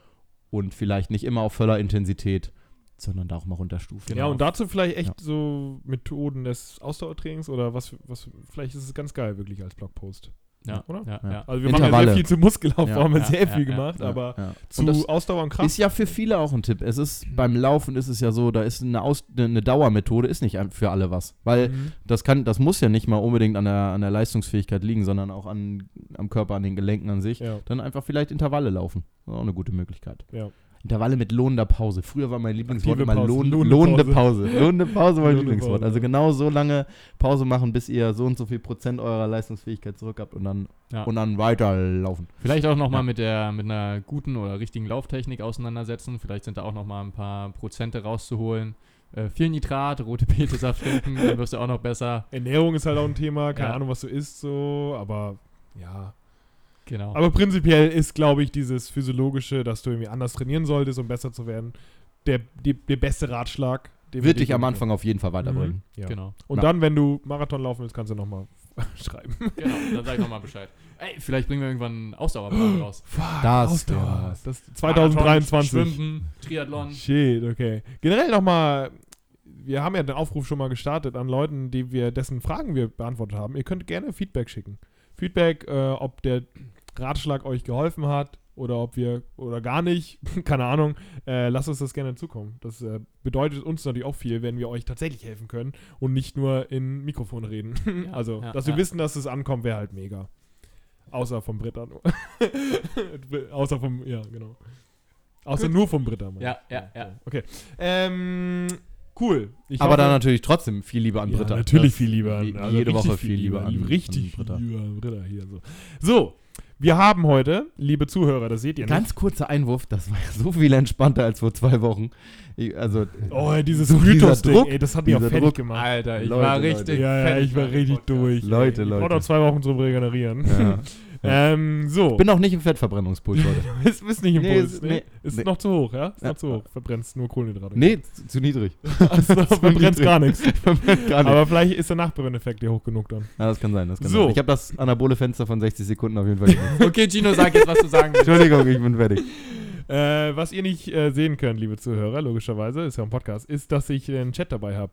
Speaker 1: und vielleicht nicht immer auf voller Intensität, sondern da auch mal runterstufen.
Speaker 2: Ja, und dazu vielleicht echt
Speaker 1: Ja.
Speaker 2: so Methoden des Ausdauertrainings oder was, was, vielleicht ist es ganz geil wirklich als Blogpost.
Speaker 3: Ja,
Speaker 2: Oder?
Speaker 3: Ja,
Speaker 1: Ja.
Speaker 2: Also wir machen ja
Speaker 1: Intervalle.
Speaker 2: sehr viel zu Muskelaufbau,
Speaker 1: Ja,
Speaker 2: haben wir
Speaker 3: ja,
Speaker 2: sehr
Speaker 3: ja,
Speaker 2: viel
Speaker 3: ja,
Speaker 2: gemacht,
Speaker 1: Ja,
Speaker 2: aber
Speaker 1: ja.
Speaker 2: zu Ausdauer und Kraft.
Speaker 1: Ist ja für viele auch ein Tipp. Es ist beim Laufen ist es ja so, da ist eine, Aus eine Dauermethode ist nicht für alle was, weil
Speaker 2: Mhm.
Speaker 1: das kann, das muss ja nicht mal unbedingt an der, an der Leistungsfähigkeit liegen, sondern auch an, am Körper, an den Gelenken an sich.
Speaker 2: Ja,
Speaker 1: Dann einfach vielleicht Intervalle laufen. Das ist auch eine gute Möglichkeit.
Speaker 2: ja.
Speaker 1: Intervalle mit lohnender Pause. Früher war mein Lieblingswort immer
Speaker 2: Pause.
Speaker 1: lohn,
Speaker 2: Lohnende
Speaker 1: lohnende
Speaker 2: Pause.
Speaker 1: Pause. Lohnende Pause war mein Lieblingswort. Also genau so lange Pause machen, bis ihr so und so viel Prozent eurer Leistungsfähigkeit zurück habt und dann,
Speaker 3: Ja.
Speaker 1: und dann weiterlaufen.
Speaker 3: Vielleicht auch nochmal
Speaker 1: Ja.
Speaker 3: mit der mit einer guten oder richtigen Lauftechnik auseinandersetzen. Vielleicht sind da auch nochmal ein paar Prozente rauszuholen. Äh, viel Nitrat, rote Betesaft trinken, dann wirst du auch noch besser.
Speaker 2: Ernährung ist halt auch ein Thema, keine
Speaker 3: Ja.
Speaker 2: Ahnung, was du isst so, aber ja.
Speaker 3: Genau.
Speaker 2: Aber prinzipiell ist, glaube ich, dieses physiologische, dass du irgendwie anders trainieren solltest, um besser zu werden, der, die, der beste Ratschlag. den wir
Speaker 1: Wird dich am Anfang auf jeden Fall weiterbringen.
Speaker 2: Mhm. Ja.
Speaker 3: genau.
Speaker 2: Und
Speaker 1: Ja.
Speaker 2: dann, wenn du Marathon laufen willst, kannst du nochmal schreiben.
Speaker 3: Genau, dann sag ich nochmal Bescheid. Ey, vielleicht bringen wir irgendwann einen Ausdauerplan raus.
Speaker 2: Fuck,
Speaker 1: Das
Speaker 2: Ausdauer.
Speaker 1: was.
Speaker 2: Das 2023.
Speaker 3: Marathon, Schwimmen, Triathlon.
Speaker 2: Shit, okay. Generell nochmal, wir haben ja den Aufruf schon mal gestartet an Leuten, die wir, dessen Fragen wir beantwortet haben. Ihr könnt gerne Feedback schicken. Feedback, äh, ob der Ratschlag euch geholfen hat oder ob wir, oder gar nicht, keine Ahnung, äh, lasst uns das gerne zukommen. Das äh, bedeutet uns natürlich auch viel, wenn wir euch tatsächlich helfen können und nicht nur in Mikrofon reden.
Speaker 3: Ja,
Speaker 2: also,
Speaker 3: ja,
Speaker 2: dass wir
Speaker 3: ja.
Speaker 2: wissen, dass es ankommt, wäre halt mega. Außer vom Britta nur. Außer vom, ja, genau. Außer
Speaker 3: Gut.
Speaker 2: nur vom Britta.
Speaker 3: Ja, ja, ja.
Speaker 2: Okay. Ähm, cool. Ich
Speaker 1: Aber
Speaker 2: hoffe-
Speaker 1: dann natürlich trotzdem viel lieber an
Speaker 2: ja,
Speaker 1: Britta.
Speaker 2: natürlich
Speaker 1: Das-
Speaker 2: viel lieber.
Speaker 1: wie-
Speaker 2: also
Speaker 1: jede
Speaker 2: richtig
Speaker 1: Woche viel lieber an,
Speaker 2: Richtig
Speaker 1: an Britta.
Speaker 2: viel lieber an Britta hier. So. so, wir haben heute, liebe Zuhörer, das seht ihr
Speaker 1: Ganz kurzer Einwurf, das war ja so viel entspannter als vor zwei Wochen. Ich, also,
Speaker 2: nicht. Oh, dieses
Speaker 1: so dieser
Speaker 2: Mythos-Ding,
Speaker 1: Druck,
Speaker 2: ey, das hat mich auch fertig
Speaker 1: Druck.
Speaker 2: gemacht.
Speaker 3: Alter, ich
Speaker 1: Leute,
Speaker 3: war
Speaker 1: Leute.
Speaker 3: richtig
Speaker 2: ja, ja,
Speaker 3: fertig
Speaker 2: ich war richtig durch.
Speaker 1: Leute,
Speaker 2: ey. Ich
Speaker 1: Leute.
Speaker 2: brauche noch zwei Wochen zum Regenerieren.
Speaker 1: ja.
Speaker 2: Ähm, so.
Speaker 1: Bin auch nicht im Fettverbrennungspult heute.
Speaker 2: Ist, ist nicht im
Speaker 1: Nee,
Speaker 2: Puls.
Speaker 1: ist-
Speaker 2: Nee, ist
Speaker 1: nee.
Speaker 2: noch zu hoch, ja? Ist
Speaker 1: Ja.
Speaker 2: noch zu hoch. Verbrennst nur Kohlenhydrate.
Speaker 1: nee, zu, zu niedrig.
Speaker 2: also, verbrennst
Speaker 1: niedrig.
Speaker 2: gar nichts.
Speaker 1: Gar nicht.
Speaker 2: Aber vielleicht ist der Nachbrenneffekt dir hoch genug dann.
Speaker 1: ja, das kann sein. Das kann
Speaker 2: So.
Speaker 1: sein. Ich habe das anabole Fenster von 60 Sekunden auf jeden Fall genutzt.
Speaker 3: Okay, Gino, sag jetzt, was du sagen willst.
Speaker 1: Entschuldigung, ich bin fertig.
Speaker 2: Äh, was ihr nicht äh, sehen könnt, liebe Zuhörer, logischerweise, ist ja ein Podcast, ist, dass ich einen Chat dabei habe.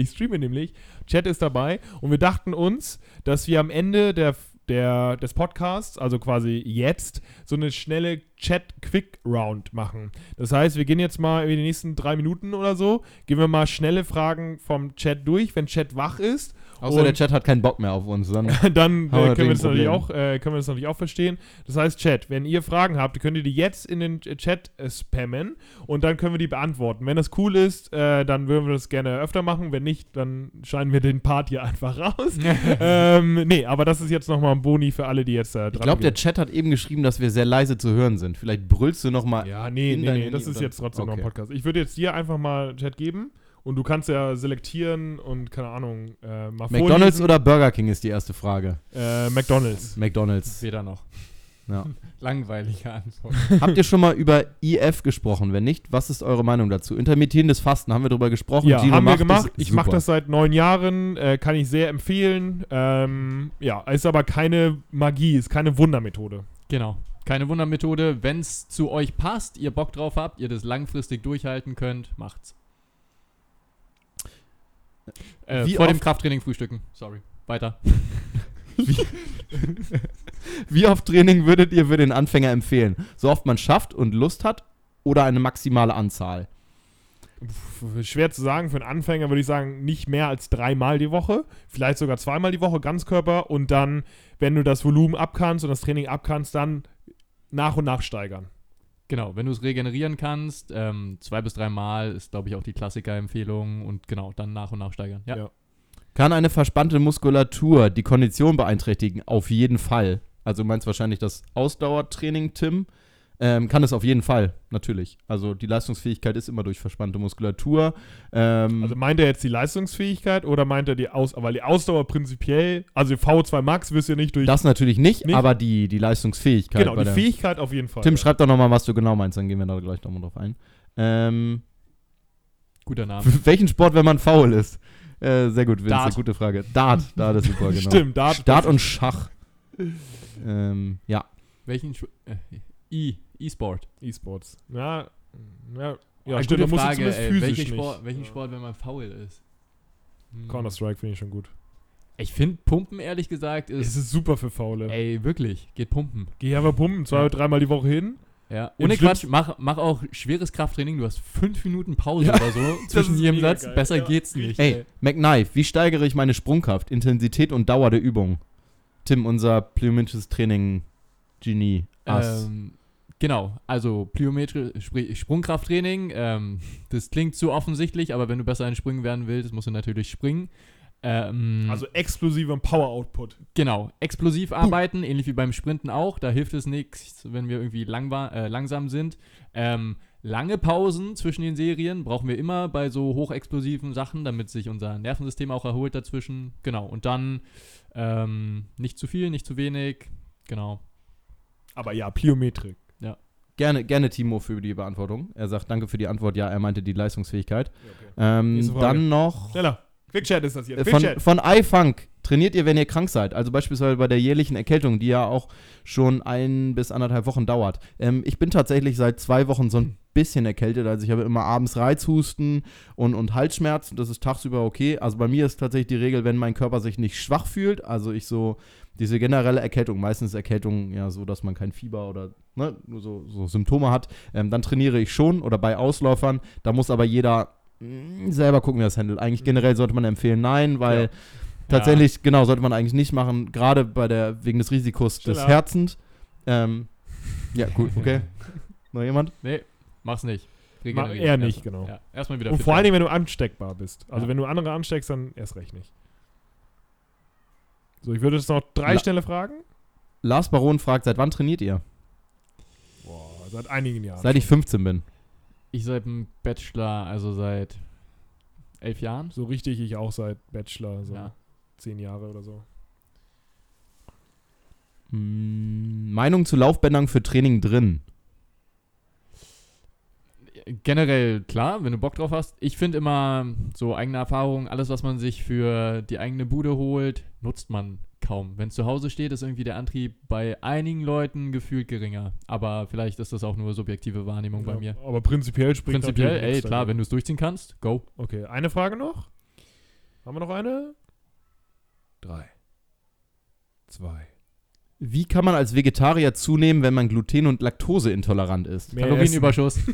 Speaker 2: ich streame nämlich, Chat ist dabei und wir dachten uns, dass wir am Ende der, der, des Podcasts, also quasi jetzt, so eine schnelle Chat-Quick-Round machen. Das heißt, wir gehen jetzt mal in die nächsten drei Minuten oder so, gehen wir mal schnelle Fragen vom Chat durch, wenn Chat wach ist.
Speaker 1: Außer
Speaker 2: Und-
Speaker 1: der Chat hat keinen Bock mehr auf uns. Dann
Speaker 2: dann äh, können, wir das natürlich auch, äh, können wir das natürlich auch verstehen. Das heißt, Chat, wenn ihr Fragen habt, könnt ihr die jetzt in den Ch- Chat äh, spammen und dann können wir die beantworten. Wenn das cool ist, äh, dann würden wir das gerne öfter machen. Wenn nicht, dann scheinen wir den Part hier einfach raus. ähm, nee, aber das ist jetzt nochmal ein Boni für alle, die jetzt äh, dran
Speaker 1: ich glaube, der. Chat hat eben geschrieben, dass wir sehr leise zu hören sind. Vielleicht brüllst du noch mal.
Speaker 2: Ja, nee, nee, nee, das ist jetzt trotzdem noch ein
Speaker 1: okay.
Speaker 2: Podcast. Ich würde jetzt dir einfach mal Chat geben und du kannst ja selektieren und, keine Ahnung, äh, mal
Speaker 1: McDonald's
Speaker 2: vorlesen.
Speaker 1: oder Burger King ist die erste Frage.
Speaker 2: Äh, McDonald's.
Speaker 1: McDonald's.
Speaker 3: Weder noch.
Speaker 1: Ja.
Speaker 3: Langweilige Antwort.
Speaker 1: Habt ihr schon mal über IF gesprochen? Wenn nicht, was ist eure Meinung dazu? Intermittierendes Fasten, haben wir drüber gesprochen.
Speaker 2: Ja,
Speaker 1: Gino
Speaker 2: haben wir
Speaker 1: macht
Speaker 2: gemacht. Ich mache das seit neun Jahren, äh, kann ich sehr empfehlen. Ähm, ja, ist aber keine Magie, ist keine Wundermethode.
Speaker 3: Genau. Keine Wundermethode. Wenn es zu euch passt, ihr Bock drauf habt, ihr das langfristig durchhalten könnt, macht's. Äh,
Speaker 1: Wie
Speaker 3: vor dem
Speaker 1: oft-
Speaker 3: Krafttraining frühstücken. Sorry. Weiter.
Speaker 1: Wie oft Training würdet ihr für den Anfänger empfehlen? So oft man schafft und Lust hat oder eine maximale Anzahl?
Speaker 2: Pff, Schwer zu sagen, für einen Anfänger würde ich sagen, nicht mehr als dreimal die Woche, vielleicht sogar zweimal die Woche Ganzkörper und dann, wenn du das Volumen abkannst und das Training abkannst, dann nach und nach steigern.
Speaker 3: Genau, wenn du es regenerieren kannst, ähm, zwei bis dreimal ist, glaube ich, auch die Klassiker-Empfehlung und genau, dann nach und nach steigern. Ja.
Speaker 2: Ja.
Speaker 1: Kann eine verspannte Muskulatur die Kondition beeinträchtigen? Auf jeden Fall. Also du meinst wahrscheinlich das Ausdauertraining, Tim. Ähm, kann es auf jeden Fall, natürlich. Also die Leistungsfähigkeit ist immer durch verspannte Muskulatur. Ähm,
Speaker 2: Also meint er jetzt die Leistungsfähigkeit oder meint er die Ausdauer? Weil die Ausdauer prinzipiell, also die V2 Max wirst du nicht durch.
Speaker 1: das natürlich nicht,
Speaker 2: Nicht?
Speaker 1: aber die, die Leistungsfähigkeit.
Speaker 2: genau, die Fähigkeit auf jeden Fall.
Speaker 1: Tim,
Speaker 2: ja.
Speaker 1: schreib doch nochmal, was du genau meinst, dann gehen wir da gleich nochmal drauf ein. Ähm,
Speaker 3: Guter Name.
Speaker 1: welchen Sport, wenn man faul ist? Äh, sehr gut, Vince,
Speaker 3: Dart.
Speaker 1: eine gute Frage. Dart, Dart ist super, genau.
Speaker 2: Stimmt, Dart,
Speaker 1: Dart und Schach. ähm, ja.
Speaker 3: Welchen Sp äh, E, E-Sport.
Speaker 2: E-Sports. Ja, ja, ja
Speaker 3: Eine
Speaker 2: stimmt, da du
Speaker 3: Frage, ey,
Speaker 2: physisch
Speaker 3: welchen,
Speaker 2: nicht.
Speaker 3: Sport, welchen
Speaker 2: Ja.
Speaker 3: Sport, wenn man faul ist? Hm.
Speaker 2: Counter-Strike finde ich schon gut.
Speaker 3: Ich finde Pumpen, ehrlich gesagt,
Speaker 2: Es
Speaker 3: ist.
Speaker 2: ist super für Faule.
Speaker 3: Ey, wirklich, geht pumpen.
Speaker 2: Geh einfach pumpen, zwei,
Speaker 3: Ja.
Speaker 2: dreimal die Woche hin.
Speaker 3: Ja. Ohne Quatsch, mach, mach auch schweres Krafttraining. Du hast fünf Minuten Pause
Speaker 2: Ja,
Speaker 3: oder so zwischen
Speaker 2: ist
Speaker 3: jedem Satz.
Speaker 2: geil.
Speaker 3: Besser
Speaker 2: Ja,
Speaker 3: geht's nicht.
Speaker 1: Ey, McKnife, wie steigere ich meine Sprungkraft, Intensität und Dauer der Übung? Tim, unser plyometrisches Training Genie. Ass.
Speaker 3: Ähm, genau, also Plyometrie, Sprungkrafttraining, ähm, das klingt zu offensichtlich, aber wenn du besser in Sprüngen werden willst, musst du natürlich springen. Ähm,
Speaker 2: Also explosiver Power-Output.
Speaker 3: genau, explosiv arbeiten, ähnlich wie beim Sprinten auch, da hilft es nichts, wenn wir irgendwie langwa- äh, langsam sind. Ähm, lange Pausen zwischen den Serien brauchen wir immer bei so hochexplosiven Sachen, damit sich unser Nervensystem auch erholt dazwischen. Genau, und dann ähm, nicht zu viel, nicht zu wenig. Genau.
Speaker 2: Aber ja, Pliometrik.
Speaker 1: Gerne, gerne Timo für die Beantwortung. Er sagt danke für die Antwort. Ja, er meinte die Leistungsfähigkeit.
Speaker 2: okay.
Speaker 1: Ähm, dann noch
Speaker 2: Schneller. Quickchat ist das jetzt.
Speaker 1: äh, von, von iFunk. Trainiert ihr, wenn ihr krank seid? Also beispielsweise bei der jährlichen Erkältung, die ja auch schon ein bis anderthalb Wochen dauert. Ähm, ich bin tatsächlich seit zwei Wochen so ein bisschen erkältet. Also ich habe immer abends Reizhusten und, und Halsschmerzen. Das ist tagsüber okay. Also bei mir ist tatsächlich die Regel, wenn mein Körper sich nicht schwach fühlt, also ich so diese generelle Erkältung, meistens ist Erkältung ja so, dass man kein Fieber oder ne, nur so, so Symptome hat, ähm, dann trainiere ich schon oder bei Ausläufern. Da muss aber jeder mh, selber gucken, wie das handelt. Eigentlich generell sollte man empfehlen, nein, weil
Speaker 2: Ja.
Speaker 1: tatsächlich, genau, sollte man eigentlich nicht machen, gerade bei der, wegen des Risikos des
Speaker 2: Schneller.
Speaker 1: Herzens. Ähm, ja, gut, okay. Noch jemand?
Speaker 3: Nee, mach's nicht.
Speaker 2: Ma-
Speaker 3: Regenerieren.
Speaker 2: eher nicht,
Speaker 3: Erst-
Speaker 2: genau.
Speaker 3: Ja, erstmal wieder
Speaker 2: Und vor allen. Dingen, wenn du ansteckbar bist. Also
Speaker 3: Ja.
Speaker 2: wenn du andere ansteckst, dann erst recht nicht. So, ich würde jetzt noch drei
Speaker 1: La-
Speaker 2: schnelle Fragen.
Speaker 1: Lars Baron fragt, seit wann trainiert ihr?
Speaker 2: Boah, seit einigen Jahren.
Speaker 1: Seit ich 15 bin.
Speaker 3: Ich seit dem Bachelor, also seit elf Jahren.
Speaker 2: so richtig, ich auch seit Bachelor, so
Speaker 3: Ja.
Speaker 2: zehn Jahre oder so.
Speaker 1: Hm, Meinung zu Laufbändern für Training drin.
Speaker 3: Generell klar, wenn du Bock drauf hast. Ich finde immer so eigene Erfahrung, alles, was man sich für die eigene Bude holt, nutzt man kaum. Wenn es zu Hause steht, ist irgendwie der Antrieb bei einigen Leuten gefühlt geringer. Aber vielleicht ist das auch nur subjektive Wahrnehmung bei
Speaker 2: Ja,
Speaker 3: mir.
Speaker 2: Aber prinzipiell spricht
Speaker 3: Prinzipiell, ey,
Speaker 2: nichts
Speaker 3: klar, wenn du es durchziehen kannst, go.
Speaker 2: Okay, eine Frage noch. Haben wir noch eine? Drei. Zwei.
Speaker 1: Wie kann man als Vegetarier zunehmen, wenn man gluten- und laktoseintolerant ist?
Speaker 2: Mehr
Speaker 3: Kalorienüberschuss.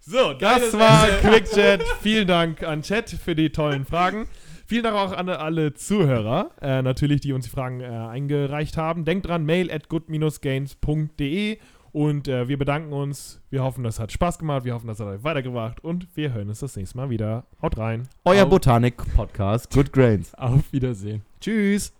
Speaker 2: So, das war QuickChat. Vielen Dank an Chat für die tollen Fragen. Vielen Dank auch an alle Zuhörer, äh, natürlich, die uns die Fragen äh, eingereicht haben. Denkt dran, mail at good-gains.de und äh, wir bedanken uns. Wir hoffen, das hat Spaß gemacht. Wir hoffen, das hat euch weitergebracht und wir hören uns das nächste Mal wieder. Haut rein.
Speaker 1: Euer. Botanik-Podcast Good Grains.
Speaker 3: Auf Wiedersehen.
Speaker 1: Tschüss.